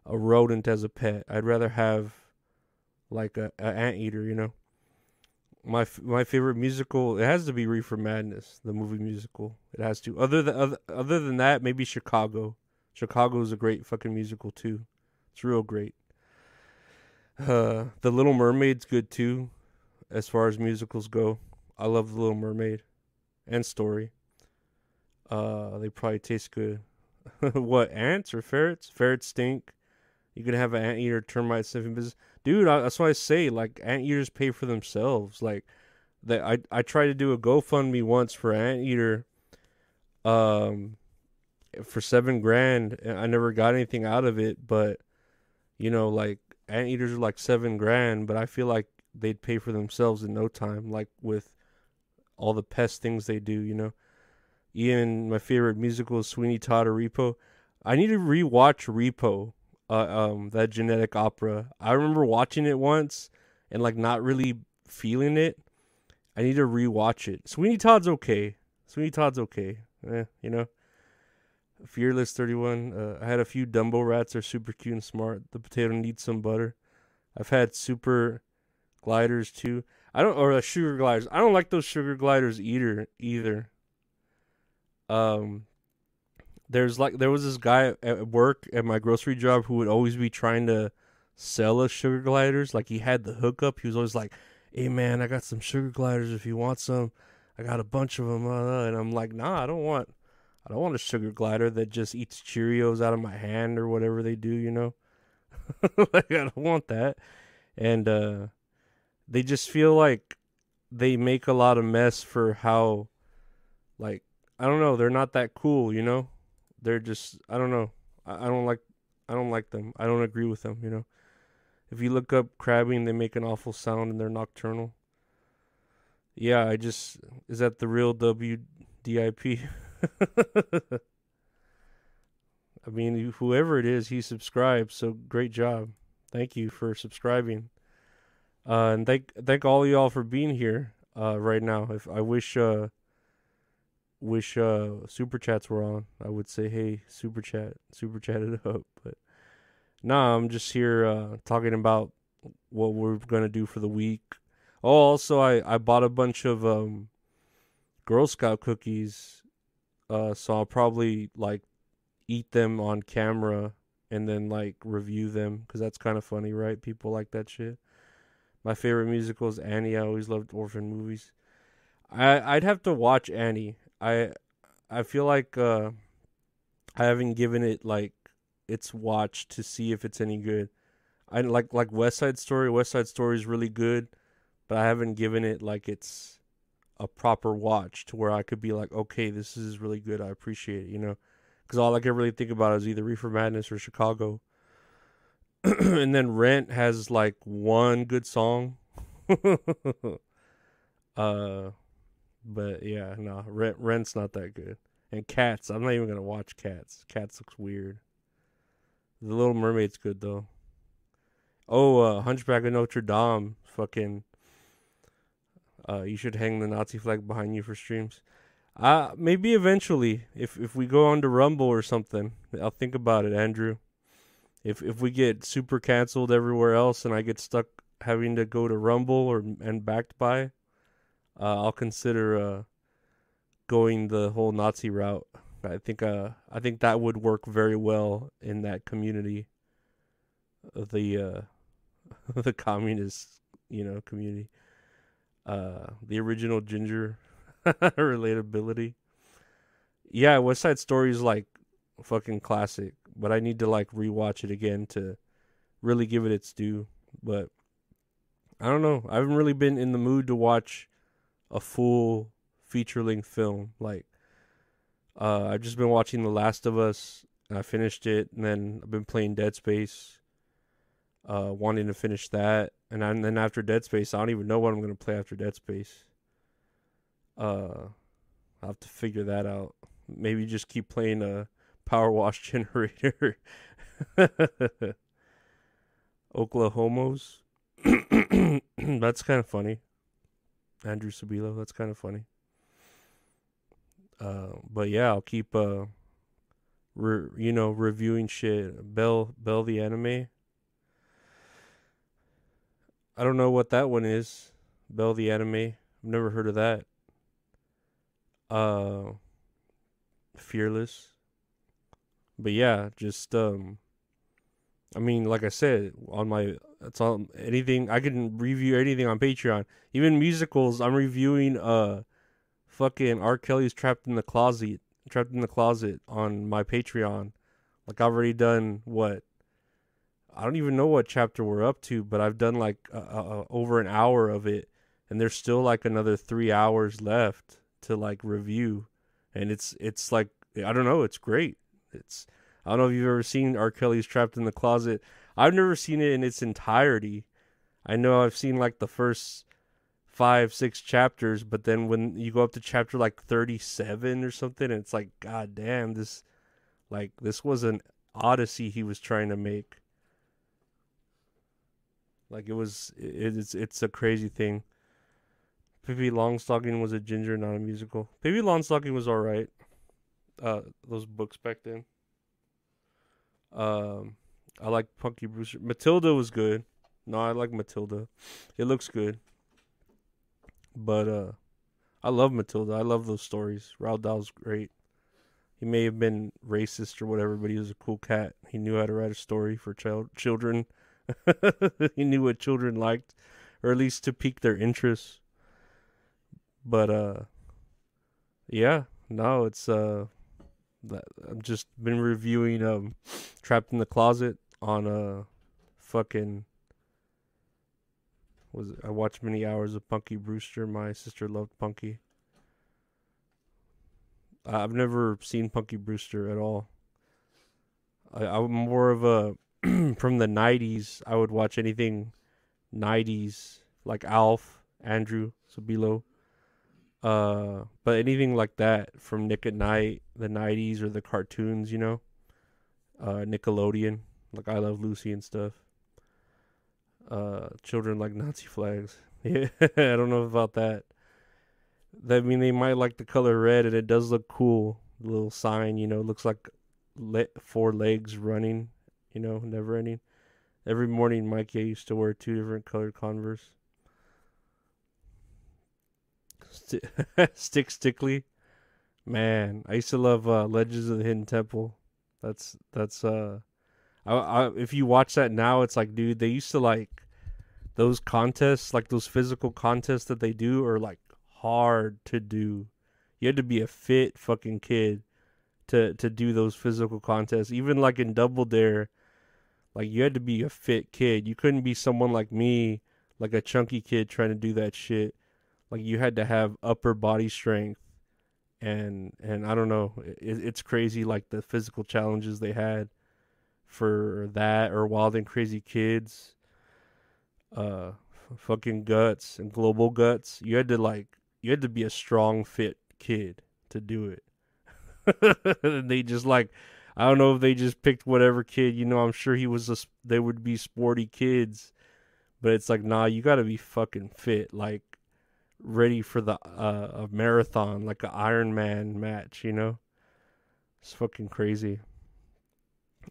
a rodent as a pet. I'd rather have like a, a anteater, you know. My my favorite musical it has to be Reefer Madness, the movie musical. It has to. Other than other, other than that, maybe Chicago. Chicago is a great fucking musical too. It's real great. Uh, The Little Mermaid's good too, as far as musicals go. I love The Little Mermaid, and Story. Uh, they probably taste good. [laughs] what ants or ferrets? Ferrets stink. You could have an anteater termite sniffing business, dude. I, that's why I say like ant eaters pay for themselves. Like that, I I tried to do a GoFundMe once for anteater, um, for seven grand, and I never got anything out of it. But you know, like ant eaters are like seven grand, but I feel like they'd pay for themselves in no time. Like with all the pest things they do, you know. Ian, my favorite musical Sweeney Todd or Repo. I need to rewatch Repo uh, um that genetic opera. I remember watching it once and like not really feeling it. I need to rewatch it. Sweeney Todd's okay. Sweeney Todd's okay. Eh, you know. Fearless 31. Uh, I had a few Dumbo rats are super cute and smart. The potato needs some butter. I've had super gliders too. I don't or uh, sugar gliders. I don't like those sugar gliders either either. Um there's like there was this guy at work at my grocery job who would always be trying to sell us sugar gliders. Like he had the hookup. He was always like, "Hey man, I got some sugar gliders if you want some. I got a bunch of them." Uh, and I'm like, "Nah, I don't want I don't want a sugar glider that just eats Cheerios out of my hand or whatever they do, you know? [laughs] like I don't want that." And uh they just feel like they make a lot of mess for how like I don't know, they're not that cool, you know? They're just I don't know. I, I don't like I don't like them. I don't agree with them, you know. If you look up crabbing, they make an awful sound and they're nocturnal. Yeah, I just is that the real WDIP? [laughs] I mean, whoever it is, he subscribed. So great job. Thank you for subscribing. Uh, and thank thank all y'all for being here uh, right now. If I wish uh, wish uh, super chats were on, I would say hey super chat, super chat [laughs] up. But nah, I'm just here uh, talking about what we're gonna do for the week. Oh, also I I bought a bunch of um, Girl Scout cookies, uh, so I'll probably like eat them on camera and then like review them because that's kind of funny, right? People like that shit. My favorite musical is Annie. I always loved orphan movies. I I'd have to watch Annie. I I feel like uh, I haven't given it like its watch to see if it's any good. I like like West Side Story. West Side Story is really good, but I haven't given it like it's a proper watch to where I could be like, okay, this is really good. I appreciate it, you know, because all I can really think about is either Reefer Madness or Chicago. [clears throat] and then Rent has like one good song. [laughs] uh, but yeah, no, Rent Rent's not that good. And Cats, I'm not even gonna watch Cats. Cats looks weird. The Little Mermaid's good though. Oh, uh, Hunchback of Notre Dame, fucking. Uh, you should hang the Nazi flag behind you for streams. Uh, maybe eventually, if if we go on to Rumble or something, I'll think about it, Andrew if if we get super canceled everywhere else and I get stuck having to go to Rumble or and backed by, uh, I'll consider uh, going the whole Nazi route. I think uh I think that would work very well in that community, the uh, [laughs] the communist you know community, uh, the original ginger [laughs] relatability. Yeah, West Side Story is like fucking classic but I need to like rewatch it again to really give it its due. But I don't know. I haven't really been in the mood to watch a full feature length film. Like uh, I've just been watching The Last of Us. I finished it, and then I've been playing Dead Space. Uh, wanting to finish that, and, I, and then after Dead Space, I don't even know what I'm gonna play after Dead Space. Uh, I'll have to figure that out. Maybe just keep playing a uh, power wash [laughs] generator. Oklahomos. [clears throat] that's kind of funny. Andrew Sabilo, that's kind of funny. Uh, but yeah, I'll keep uh, re- you know, reviewing shit. Belle, Belle the anime. I don't know what that one is. Belle the anime. I've never heard of that. Uh, Fearless but yeah, just um, I mean, like I said, on my it's on anything I can review anything on Patreon, even musicals. I'm reviewing uh, fucking R. Kelly's "Trapped in the Closet," "Trapped in the Closet" on my Patreon. Like I've already done what I don't even know what chapter we're up to, but I've done like uh, uh, over an hour of it, and there's still like another three hours left to like review, and it's it's like I don't know, it's great. It's I don't know if you've ever seen R. Kelly's Trapped in the Closet. I've never seen it in its entirety. I know I've seen like the first five, six chapters, but then when you go up to chapter like thirty-seven or something, it's like, God damn, this, like, this was an odyssey he was trying to make. Like it was, it, it's it's a crazy thing. Pippi Longstocking was a ginger, not a musical. Pippi Longstocking was alright. Uh, those books back then. Um, I like Punky Brewster. Matilda was good. No, I like Matilda. It looks good. But uh, I love Matilda. I love those stories. Roald Dahl's great. He may have been racist or whatever, but he was a cool cat. He knew how to write a story for child children. [laughs] he knew what children liked, or at least to pique their interest. But uh, yeah, no, it's uh, I've just been reviewing um, Trapped in the Closet on a fucking. Was I watched many hours of Punky Brewster. My sister loved Punky. I've never seen Punky Brewster at all. I, I'm more of a [clears throat] from the '90s. I would watch anything '90s like Alf, Andrew Sabilo, uh, but anything like that from Nick at Night, the '90s or the cartoons, you know, uh, Nickelodeon, like I Love Lucy and stuff. Uh, children like Nazi flags. Yeah, [laughs] I don't know about that. I mean, they might like the color red, and it does look cool. The little sign, you know, looks like le- four legs running, you know, never ending. Every morning, Mikey used to wear two different colored Converse. St- [laughs] Stick Stickly, man, I used to love uh, Legends of the Hidden Temple. That's that's uh, I, I if you watch that now, it's like, dude, they used to like those contests, like those physical contests that they do, are like hard to do. You had to be a fit fucking kid to to do those physical contests. Even like in Double Dare, like you had to be a fit kid. You couldn't be someone like me, like a chunky kid trying to do that shit. Like you had to have upper body strength, and and I don't know. It, it's crazy like the physical challenges they had for that or Wild and Crazy Kids. Uh, fucking guts and global guts. You had to like you had to be a strong fit kid to do it. [laughs] And they just like I don't know if they just picked whatever kid, you know, I'm sure he was a they would be sporty kids. But it's like nah, you got to be fucking fit like ready for the uh, a marathon like an Iron Man match, you know? It's fucking crazy.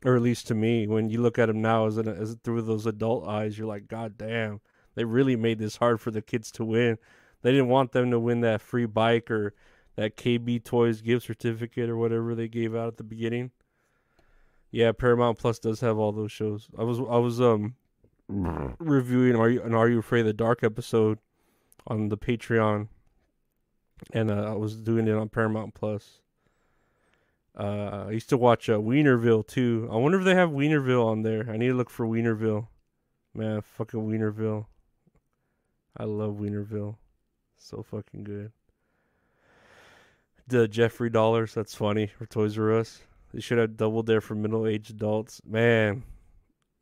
Or at least to me, when you look at them now as, an, as through those adult eyes, you're like, God damn, they really made this hard for the kids to win. They didn't want them to win that free bike or that KB Toys gift certificate or whatever they gave out at the beginning. Yeah, Paramount Plus does have all those shows. I was I was um [laughs] reviewing Are you an Are You Afraid of the Dark episode on the Patreon, and uh, I was doing it on Paramount Plus. Uh, I used to watch uh, Weinerville too. I wonder if they have Weinerville on there. I need to look for Weinerville. Man, fucking Weinerville. I love Weinerville. So fucking good. The Geoffrey dollars, that's funny for Toys R Us. They should have doubled there for middle aged adults. Man,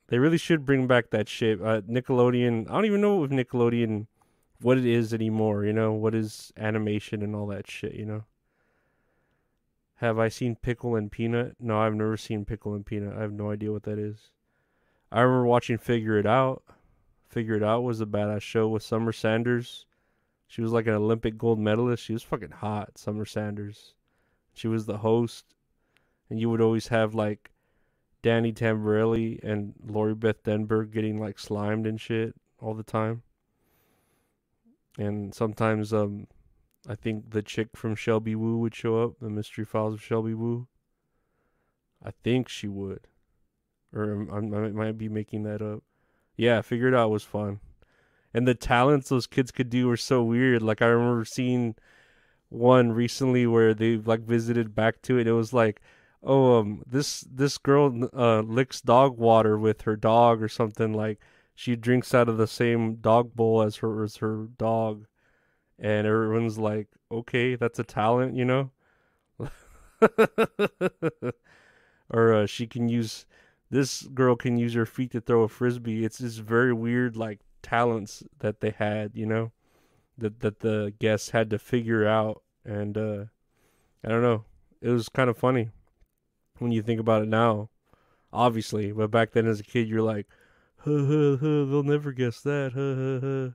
they really should bring back that shit. Uh, Nickelodeon, I don't even know if Nickelodeon, what it is anymore, you know? What is animation and all that shit, you know? Have I seen Pickle and Peanut? No, I've never seen Pickle and Peanut. I have no idea what that is. I remember watching Figure It Out. Figure It Out was a badass show with Summer Sanders she was like an Olympic gold medalist. She was fucking hot, Summer Sanders. She was the host, and you would always have like Danny Tamborelli and Lori Beth Denberg getting like slimed and shit all the time. And sometimes, um, I think the chick from Shelby Woo would show up, the Mystery Files of Shelby Woo. I think she would, or I might be making that up. Yeah, Figure It Out was fun and the talents those kids could do were so weird. Like I remember seeing one recently where they like visited back to it. It was like, oh, um, this this girl uh, licks dog water with her dog or something. Like she drinks out of the same dog bowl as her as her dog, and everyone's like, okay, that's a talent, you know. [laughs] or uh, she can use this girl can use her feet to throw a frisbee. It's this very weird like talents that they had, you know, that that the guests had to figure out, and uh, I don't know, it was kind of funny when you think about it now, obviously, but back then as a kid, you're like, they'll never guess that.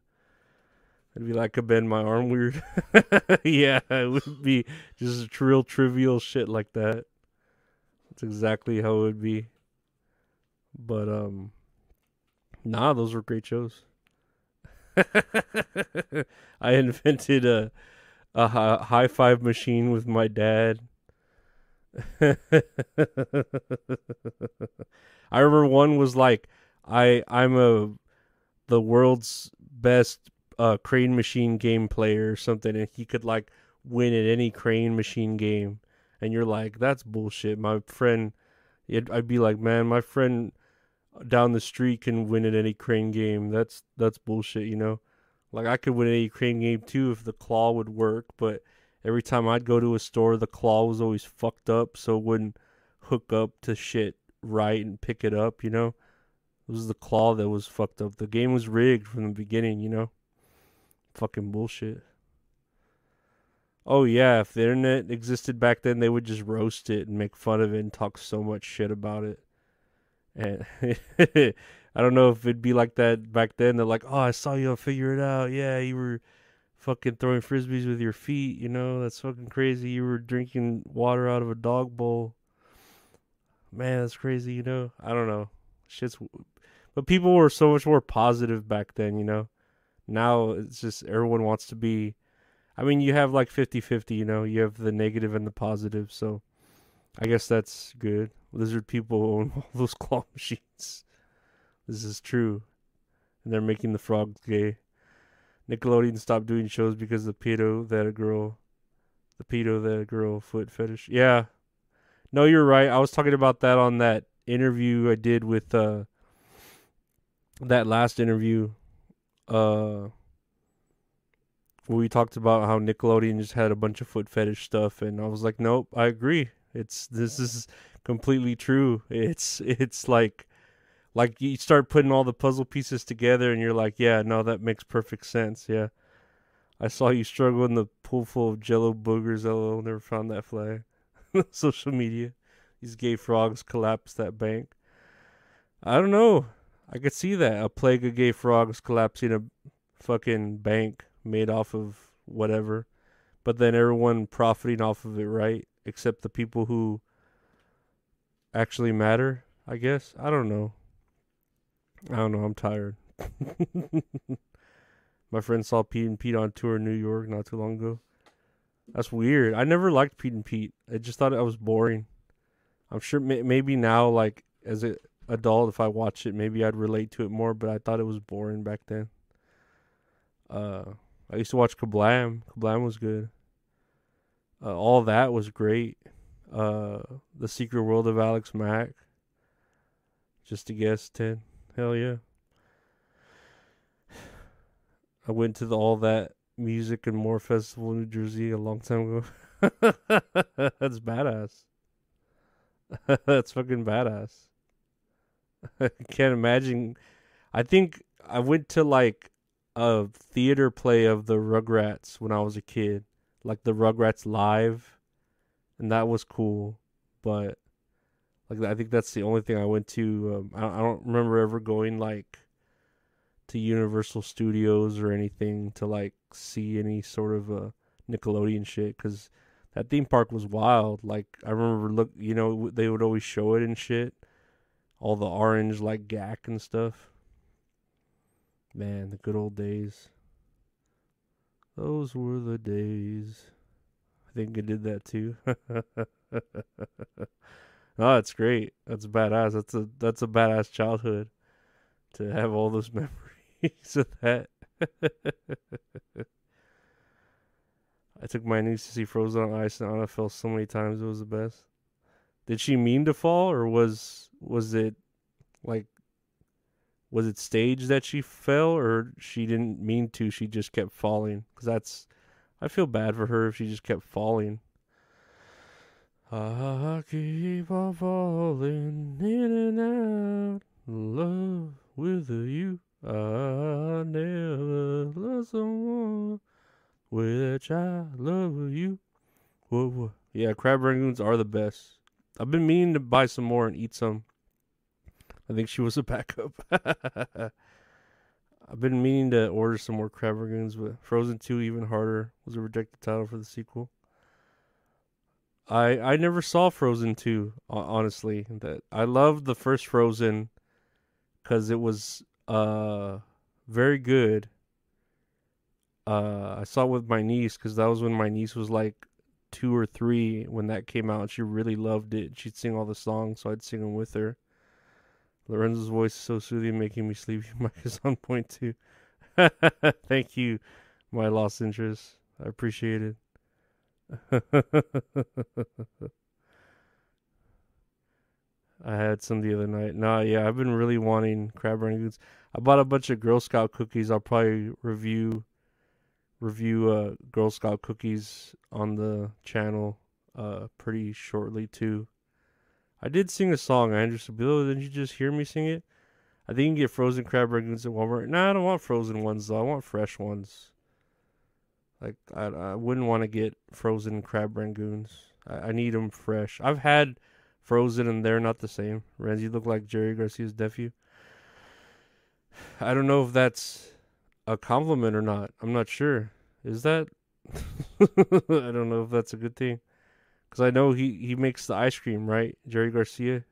It'd be like I bend my arm weird. [laughs] yeah, it would be just real trivial shit like that. That's exactly how it would be. But um, nah, those were great shows. [laughs] I invented a a high five machine with my dad. [laughs] I remember one was like I I'm a the world's best uh, crane machine game player or something, and he could like win at any crane machine game, and you're like, that's bullshit. My friend, I'd be like, man, my friend down the street can win at any crane game. That's that's bullshit, you know. Like I could win any crane game too if the claw would work, but every time I'd go to a store, the claw was always fucked up, so it wouldn't hook up to shit right and pick it up, you know. It was the claw that was fucked up. The game was rigged from the beginning, you know. Fucking bullshit. Oh yeah, if the internet existed back then, they would just roast it and make fun of it and talk so much shit about it. And [laughs] I don't know if it'd be like that back then. They're like, "Oh, I saw you figure it out. Yeah, you were fucking throwing frisbees with your feet. You know, that's fucking crazy. You were drinking water out of a dog bowl. Man, that's crazy. You know, I don't know. Shit's, but people were so much more positive back then. You know, now it's just everyone wants to be. I mean, you have like 50-50, You know, you have the negative and the positive. So, I guess that's good. Lizard people [laughs] own all those claw [laughs] machines. This is true. And they're making the frogs gay. Nickelodeon stopped doing shows because the pedo that a girl, the pedo that a girl foot fetish. Yeah. No, you're right. I was talking about that on that interview I did with uh that last interview uh we talked about how Nickelodeon just had a bunch of foot fetish stuff and I was like, "Nope, I agree. It's this is completely true. It's it's like like you start putting all the puzzle pieces together and you're like, yeah, no, that makes perfect sense. Yeah. I saw you struggle in the pool full of jello boogers. LOL, never found that flag. [laughs] Social media. These gay frogs collapsed that bank. I don't know. I could see that. A plague of gay frogs collapsing a fucking bank made off of whatever. But then everyone profiting off of it, right? Except the people who actually matter, I guess. I don't know. I don't know. I'm tired. [laughs] My friend saw Pete and Pete on tour in New York not too long ago. That's weird. I never liked Pete and Pete. I just thought it was boring. I'm sure may- maybe now, like as an adult, if I watch it, maybe I'd relate to it more. But I thought it was boring back then. Uh, I used to watch Kablam. Kablam was good. Uh, all that was great. Uh, the Secret World of Alex Mack. Just to guess, ten. Hell yeah. [sighs] I went to the All That Music and More Festival in New Jersey a long time ago. [laughs] That's badass. [laughs] That's fucking badass. I [laughs] can't imagine. I think I went to like a theater play of the Rugrats when I was a kid, like the Rugrats live, and that was cool. But like I think that's the only thing I went to. Um, I, I don't remember ever going like to Universal Studios or anything to like see any sort of a Nickelodeon shit because that theme park was wild. Like I remember, look, you know, they would always show it and shit, all the orange like gack and stuff. Man, the good old days. Those were the days. I think I did that too. [laughs] Oh, that's great. That's badass. That's a that's a badass childhood to have all those [laughs] memories of that. [laughs] I took my niece to see Frozen on Ice, and Anna fell so many times. It was the best. Did she mean to fall, or was was it like was it staged that she fell, or she didn't mean to? She just kept falling. Because that's I feel bad for her if she just kept falling. I keep on falling in and out love with you. I never love someone which I love you. Whoa, whoa. Yeah, crab rangoons are the best. I've been meaning to buy some more and eat some. I think she was a [laughs] backup. I've been meaning to order some more Crab Rangoons, but Frozen Two even harder was a rejected title for the sequel. I I never saw Frozen Two, honestly. That I loved the first Frozen because it was uh very good. Uh, I saw it with my niece because that was when my niece was like two or three when that came out. She really loved it. She'd sing all the songs, so I'd sing them with her. Lorenzo's voice is so soothing, making me sleepy. [laughs] Mike is on point too. [laughs] Thank you, my lost interest. I appreciate it. [laughs] I had some the other night. Nah, yeah, I've been really wanting crab rangoons. I bought a bunch of Girl Scout cookies. I'll probably review review uh, Girl Scout cookies on the channel uh, pretty shortly too. I did sing a song, Andrew Sabilo. Didn't you just hear me sing it? I think you can get frozen crab rangoons at Walmart. Nah, I don't want frozen ones though. I want fresh ones. Like I, I wouldn't want to get frozen crab rangoons. I, I need them fresh. I've had frozen and they're not the same. Renzi look like Jerry Garcia's nephew. [sighs] I don't know if that's a compliment or not. I'm not sure. Is that? [laughs] I don't know if that's a good thing. Because I know he, he makes the ice cream, right? Jerry Garcia.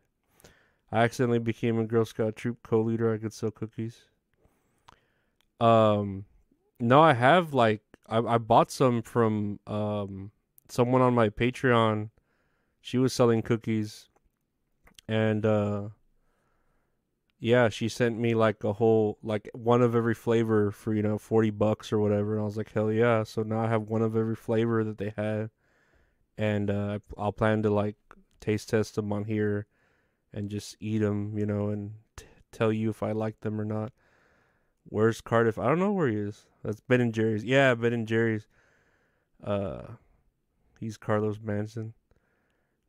I accidentally became a Girl Scout troop co-leader. I could sell cookies. Um, no, I have like I I bought some from um someone on my Patreon. She was selling cookies, and uh, yeah, she sent me like a whole like one of every flavor for you know forty bucks or whatever, and I was like, hell yeah! So now I have one of every flavor that they had, and uh, I'll plan to like taste test them on here, and just eat them, you know, and t- tell you if I like them or not. Where's Cardiff? I don't know where he is. That's Ben and Jerry's. Yeah, Ben and Jerry's. Uh, he's Carlos Manson.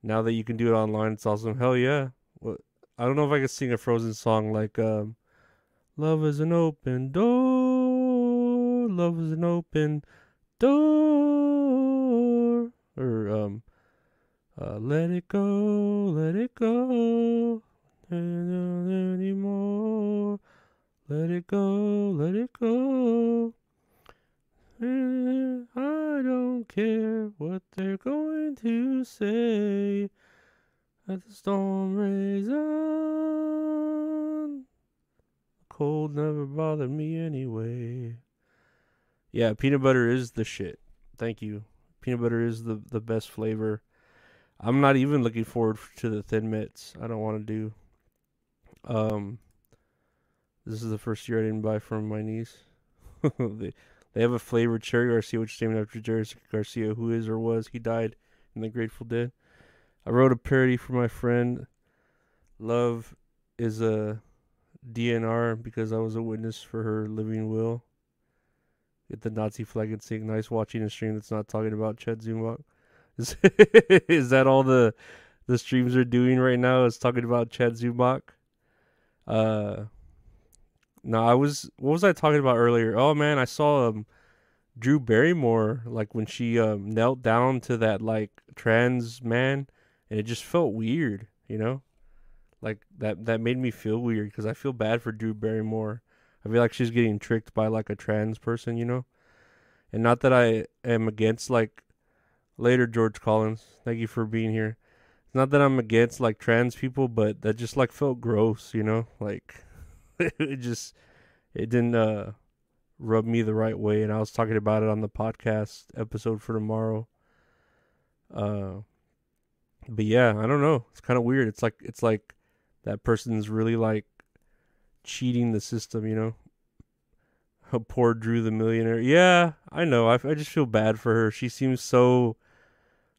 Now that you can do it online, it's awesome. Hell yeah! What I don't know if I could sing a Frozen song like um, "Love is an open door, love is an open door," or um, uh, "Let it go, let it go, anymore, let it go, let it go." I don't care what they're going to say. Let the storm raise on. The cold never bothered me anyway. Yeah, peanut butter is the shit. Thank you. Peanut butter is the, the best flavor. I'm not even looking forward to the thin mints. I don't want to do. Um, this is the first year I didn't buy from my niece. [laughs] they they have a flavored cherry Garcia, which is named after Jerry Garcia, who is or was he died in the Grateful Dead. I wrote a parody for my friend. Love is a DNR because I was a witness for her living will. Get the Nazi flag and sing. Nice watching a stream that's not talking about Chad Zumock. [laughs] Is, is that all the the streams are doing right now? Is talking about Chad Zumock? Uh, no, I was. What was I talking about earlier? Oh man, I saw um Drew Barrymore like when she um knelt down to that like trans man and it just felt weird, you know, like that that made me feel weird because I feel bad for Drew Barrymore. I feel like she's getting tricked by like a trans person, you know, and not that I am against like later George Collins. Thank you for being here. It's not that I'm against like trans people, but that just like felt gross, you know, like [laughs] it just it didn't uh rub me the right way and I was talking about it on the podcast episode for tomorrow. Uh but yeah, I don't know. It's kind of weird. It's like it's like that person's really like cheating the system, you know. [laughs] Poor Drew the millionaire. Yeah, I know. I I just feel bad for her. She seems so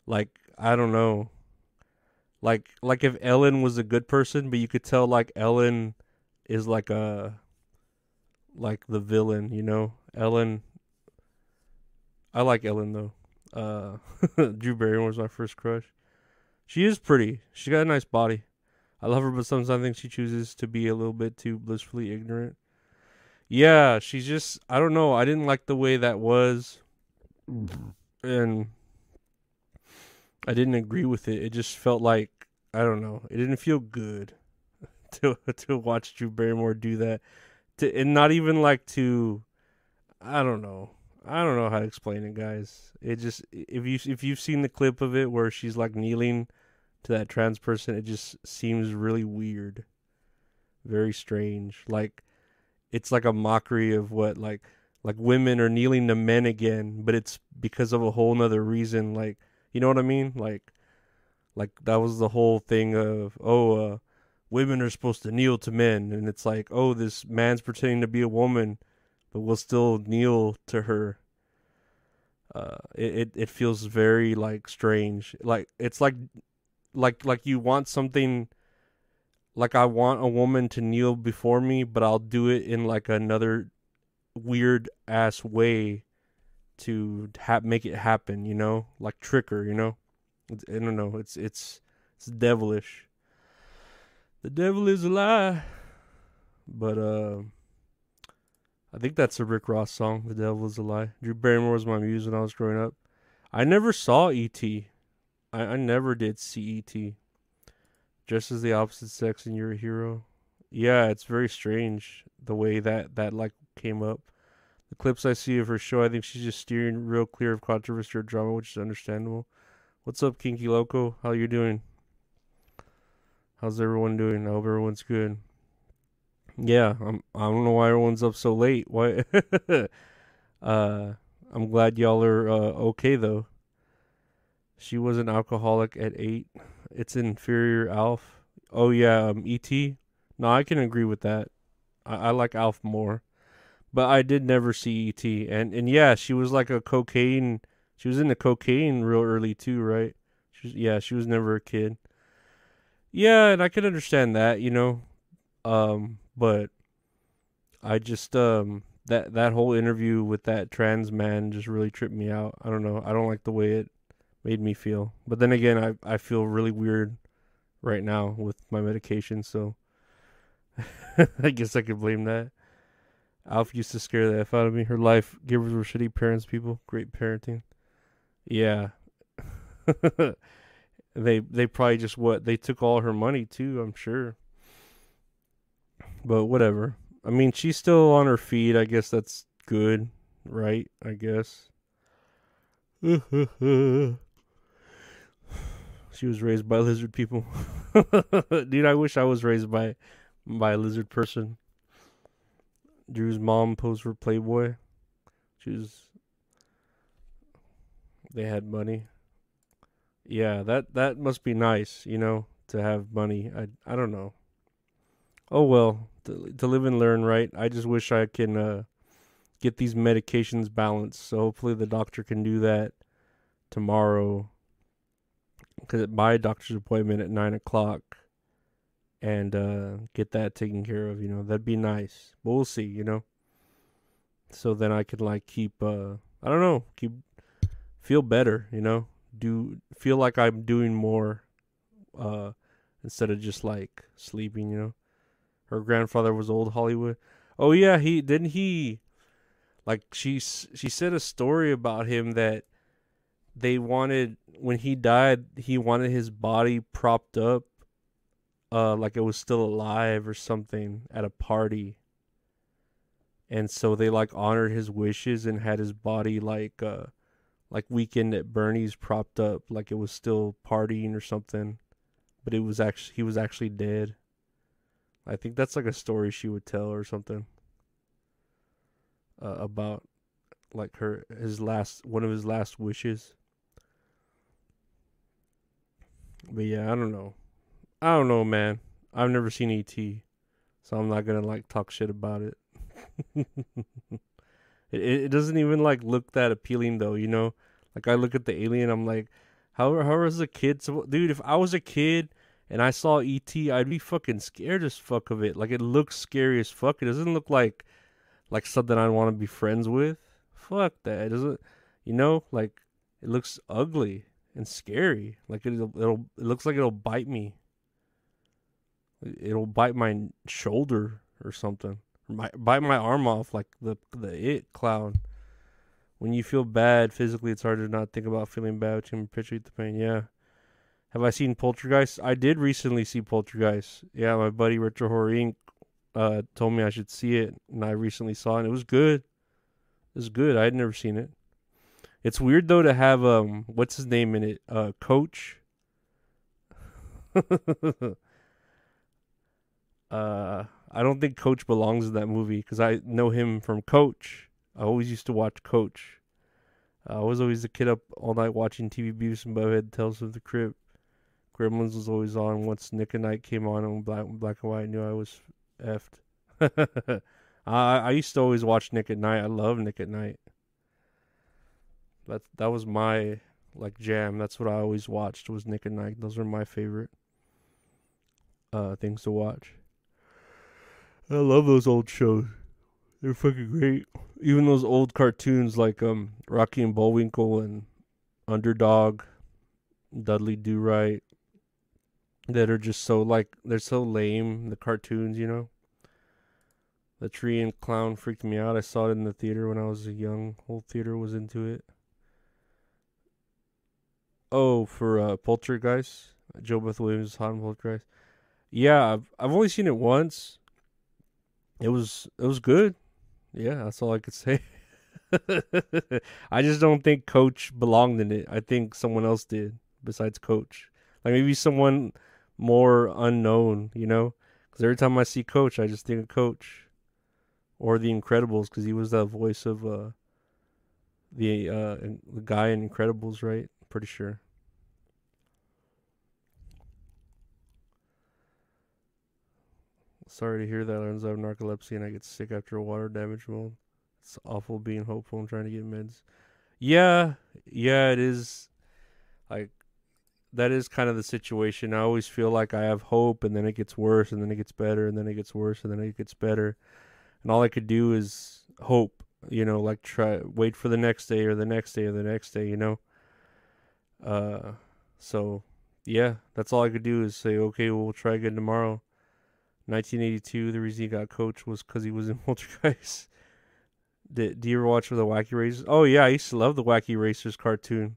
like I don't know. Like like if Ellen was a good person, but you could tell like Ellen is like a like the villain, you know. Ellen I like Ellen though. Uh [laughs] Drew Barrymore was my first crush. She is pretty. She got a nice body. I love her, but sometimes I think she chooses to be a little bit too blissfully ignorant. Yeah, she's just I don't know. I didn't like the way that was, and I didn't agree with it. It just felt like I don't know. It didn't feel good [laughs] to to watch Drew Barrymore do that to, and not even like to, I don't know. I don't know how to explain it, guys. It just if you if you've seen the clip of it where she's like kneeling to that trans person, it just seems really weird, very strange. Like it's like a mockery of what like like women are kneeling to men again, but it's because of a whole nother reason. Like you know what I mean? Like like that was the whole thing of oh uh women are supposed to kneel to men and it's like oh this man's pretending to be a woman but we'll still kneel to her uh it, it, it feels very like strange like it's like like like you want something like I want a woman to kneel before me but I'll do it in like another weird ass way to ha- make it happen you know like trick her you know it's, I don't know it's it's it's devilish the devil is a lie. But uh, I think that's a Rick Ross song. The devil is a lie. Drew Barrymore was my muse when I was growing up. I never saw E.T. I, I never did CET. Just as the opposite sex and you're a hero. Yeah, it's very strange the way that that like came up. The clips I see of her show, I think she's just steering real clear of controversy or drama, which is understandable. What's up, Kinky Loco? How you doing? How's everyone doing? I hope everyone's good. Yeah, I'm. I don't know why everyone's up so late. Why? [laughs] uh, I'm glad y'all are uh, okay though. She was an alcoholic at eight. It's inferior Alf. Oh yeah, um, E.T. No, I can agree with that. I, I like Alf more, but I did never see E.T. And and yeah, she was like a cocaine. She was into cocaine real early too, right? She was, yeah, she was never a kid. Yeah, and I can understand that, you know. Um, but I just um that that whole interview with that trans man just really tripped me out. I don't know. I don't like the way it made me feel. But then again, I I feel really weird right now with my medication, so [laughs] I guess I could blame that. Alf used to scare the F out of me. Her life givers were shitty parents, people. Great parenting. Yeah. [laughs] They they probably just what they took all her money too. I'm sure. But whatever. I mean, she's still on her feet. I guess that's good, right? I guess. [laughs] she was raised by lizard people. [laughs] Dude, I wish I was raised by by a lizard person. Drew's mom posed for Playboy. She was. They had money. Yeah, that that must be nice, you know, to have money. I I don't know. Oh well, to, to live and learn, right? I just wish I can uh, get these medications balanced. So hopefully the doctor can do that tomorrow. Because my doctor's appointment at nine o'clock, and uh, get that taken care of. You know, that'd be nice. But we'll see. You know. So then I can like keep. Uh, I don't know. Keep feel better. You know do feel like I'm doing more uh instead of just like sleeping, you know. Her grandfather was old Hollywood. Oh yeah, he didn't he like she she said a story about him that they wanted when he died, he wanted his body propped up uh like it was still alive or something at a party. And so they like honored his wishes and had his body like uh like weekend at Bernie's propped up like it was still partying or something, but it was actually he was actually dead. I think that's like a story she would tell or something uh, about like her his last one of his last wishes. But yeah, I don't know. I don't know, man. I've never seen ET, so I'm not gonna like talk shit about it. [laughs] It, it doesn't even like look that appealing though, you know. Like I look at the alien, I'm like, how how is a kid? So, dude, if I was a kid and I saw ET, I'd be fucking scared as fuck of it. Like it looks scary as fuck. It doesn't look like like something I'd want to be friends with. Fuck that. It doesn't you know like it looks ugly and scary. Like it'll it'll it looks like it'll bite me. It'll bite my shoulder or something my, bite my arm off like the the it clown. When you feel bad physically, it's hard to not think about feeling bad, which can perpetuate the pain. Yeah. Have I seen Poltergeist? I did recently see Poltergeist. Yeah, my buddy Retro Horror Inc. uh, told me I should see it, and I recently saw it. and It was good. It was good. I had never seen it. It's weird though to have um, what's his name in it? Uh, Coach. [laughs] uh, I don't think Coach belongs in that movie because I know him from Coach. I always used to watch Coach. I was always a kid up all night watching TV Beavis and Butthead, Tales of the Crypt. Gremlins was always on. Once Nick at Night came on and Black Black and White, I knew I was effed. [laughs] I I used to always watch Nick at Night. I love Nick at Night. That that was my like jam. That's what I always watched was Nick at Night. Those are my favorite uh things to watch. I love those old shows. They're fucking great. Even those old cartoons like um Rocky and Bullwinkle and Underdog, Dudley Do Right, that are just so like they're so lame. The cartoons, you know. The tree and clown freaked me out. I saw it in the theater when I was a young. Whole theater was into it. Oh, for uh, Poltergeist, JoBeth Williams hot Poltergeist. Yeah, I've I've only seen it once. It was it was good. Yeah, that's all I could say. [laughs] I just don't think Coach belonged in it. I think someone else did besides Coach. Like maybe someone more unknown, you know? Because every time I see Coach, I just think of Coach or The Incredibles because he was the voice of uh, the uh, the guy in Incredibles, right? Pretty sure. Sorry to hear that. I have narcolepsy and I get sick after a water damage mold. It's awful being hopeful and trying to get meds. Yeah, yeah, it is. Like that is kind of the situation. I always feel like I have hope, and then it gets worse, and then it gets better, and then it gets worse, and then it gets better, and all I could do is hope. You know, like try wait for the next day or the next day or the next day. You know. Uh, so yeah, that's all I could do is say, okay, well, we'll try again tomorrow. 1982, the reason he got coached was because he was in [laughs] Poltergeist. Did, do you ever watch the Wacky Racers? Oh yeah, I used to love the Wacky Racers cartoon.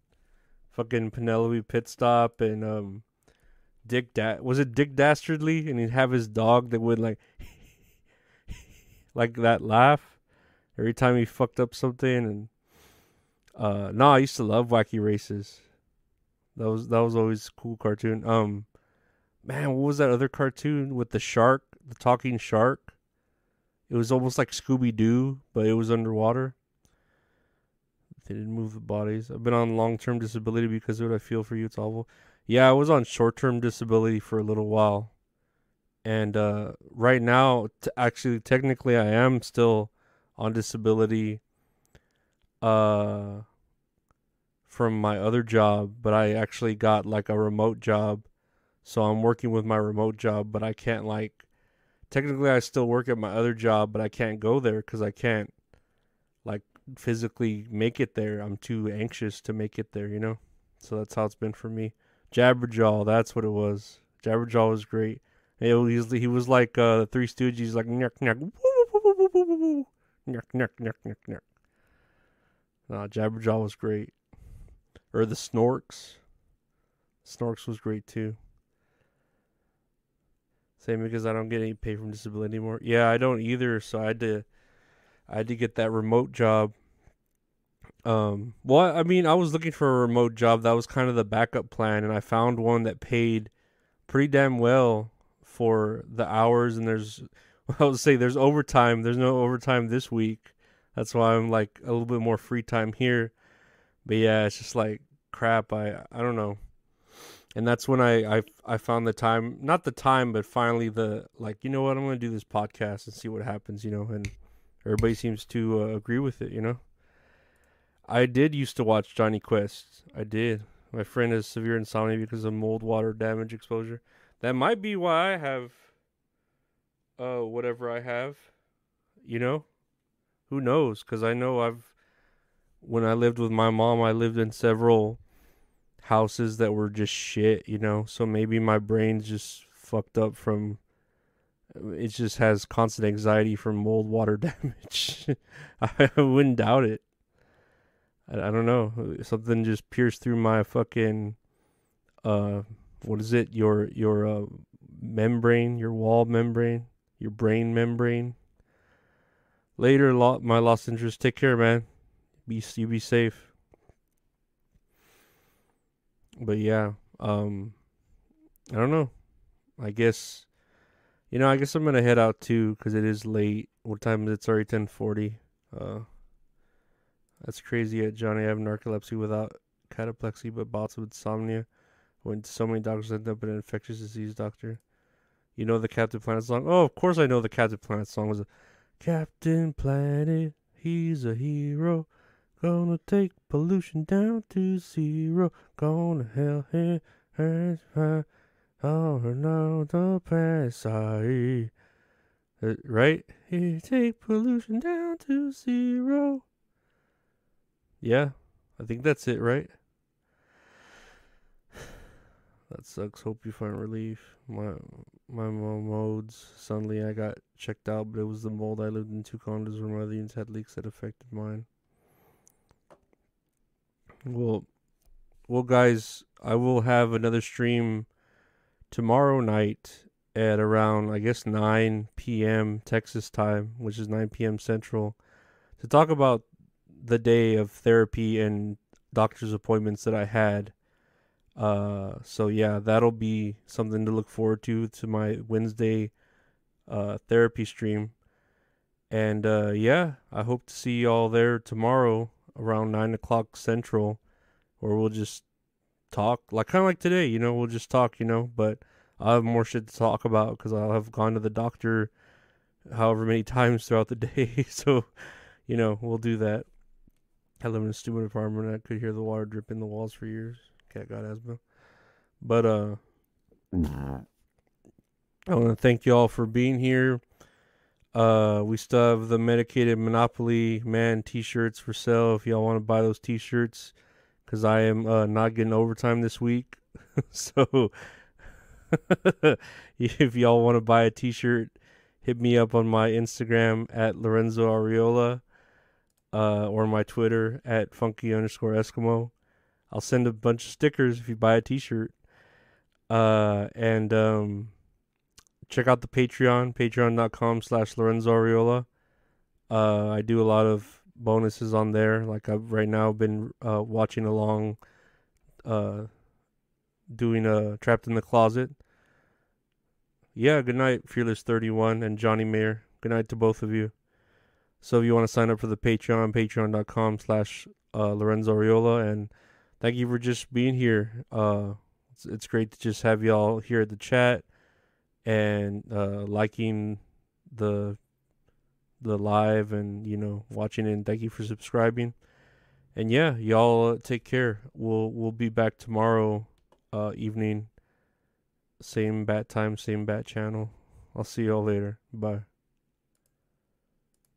Fucking Penelope Pitstop and um, Dick Da was it Dick Dastardly? And he'd have his dog that would like [laughs] like that laugh every time he fucked up something. And uh, no, I used to love Wacky Races. That was that was always cool cartoon. Um, man, what was that other cartoon with the shark, the talking shark? It was almost like Scooby Doo, but it was underwater. They didn't move the bodies. I've been on long term disability because of what I feel for you. It's awful. Yeah, I was on short term disability for a little while. And uh, right now, t- actually, technically, I am still on disability uh, from my other job, but I actually got like a remote job so I'm working with my remote job, but I can't like technically I still work at my other job, but I can't go there cuz I can't like physically make it there. I'm too anxious to make it there, you know? So that's how it's been for me. Jabberjaw, that's what it was. Jabberjaw was great. He was, he was like uh, the Three Stooges, like nyuk nyuk, woo, woo, woo, nyuk nyuk nyuk nyuk nyuk. Jabberjaw was great. Or the Snorks. Snorks was great too. Same because I don't get any pay from disability anymore. Yeah, I don't either. So I had to, I had to get that remote job. Um, well, I mean, I was looking for a remote job. That was kind of the backup plan, and I found one that paid pretty damn well for the hours. And there's, [laughs] I would say, there's overtime. There's no overtime this week. That's why I'm like a little bit more free time here. But yeah, it's just like crap. I I don't know and that's when I, I I found the time, not the time, but finally the like, you know what, I'm gonna do this podcast and see what happens, you know, and everybody seems to uh, agree with it, you know. I did used to watch Jonny Quest. I did. My friend has severe insomnia because of mold water damage exposure. That might be why I have uh whatever I have, you know. Who knows? Because I know I've when I lived with my mom, I lived in several houses that were just shit, you know. So maybe my brain's just fucked up from it just has constant anxiety from mold water [laughs] damage. I wouldn't doubt it. I, I don't know. Something just pierced through my fucking uh what is it? Your your uh membrane, your wall membrane, your brain membrane. Later, my lost interest. Take care, man. Be you be safe. But yeah, um, I don't know. I guess, you know, I guess I'm gonna head out too because it is late. What time is it? It's already ten forty. Uh, that's crazy. At Johnny, I have narcolepsy without cataplexy, but bouts with insomnia. When so many doctors end up an infectious disease doctor. You know the Captain Planet song? Oh, of course I know the Captain Planet song. Was Captain Planet, he's a hero. Gonna take pollution down to zero. Gonna hell here, and fire. Oh no, the past uh, right? He take pollution down to zero. Yeah, I think that's it, right? [sighs] That sucks. Hope you find relief. My my modes. Suddenly I got checked out, but it was the mold. I lived in two condos where my units had leaks that affected mine. Well, well, guys, I will have another stream tomorrow night at around I guess 9 p.m. Texas time, which is 9 p.m. Central, to talk about the day of therapy and doctor's appointments that I had. Uh, so yeah, that'll be something to look forward to to my Wednesday uh, therapy stream. And uh, yeah, I hope to see y'all there tomorrow around nine o'clock central, where we'll just talk like kind of like today. You know, we'll just talk. You know, but I'll have more shit to talk about because I'll have gone to the doctor however many [laughs] times throughout the day. [laughs] so, you know, we'll do that. I live in a stupid apartment. I could hear the water drip in the walls for years. Cat got asthma. But uh I want to thank you all for being here. Uh we still have the medicated Monopoly Man t-shirts for sale if y'all want to buy those t-shirts cuz I am uh not getting overtime this week. [laughs] so [laughs] if y'all want to buy a t-shirt, hit me up on my Instagram at Lorenzo Ariola uh, or my Twitter at funky underscore Eskimo. I'll send a bunch of stickers if you buy a T-shirt. Uh, and um, check out the Patreon, patreon.com slash Lorenzo. Uh, I do a lot of bonuses on there. Like I've right now been uh, watching along, uh, doing a Trapped in the Closet. Yeah, good night, Fearless31 and Johnny Mayer. Good night to both of you. So if you want to sign up for the Patreon, patreon.com slash uh, Lorenzo Ariola and thank you for just being here. Uh, it's, it's great to just have y'all here at the chat and uh, liking the the live and you know watching it. And thank you for subscribing. And yeah, y'all uh, take care. We'll we'll be back tomorrow uh, evening. Same bat time, same bat channel. I'll see y'all later. Bye.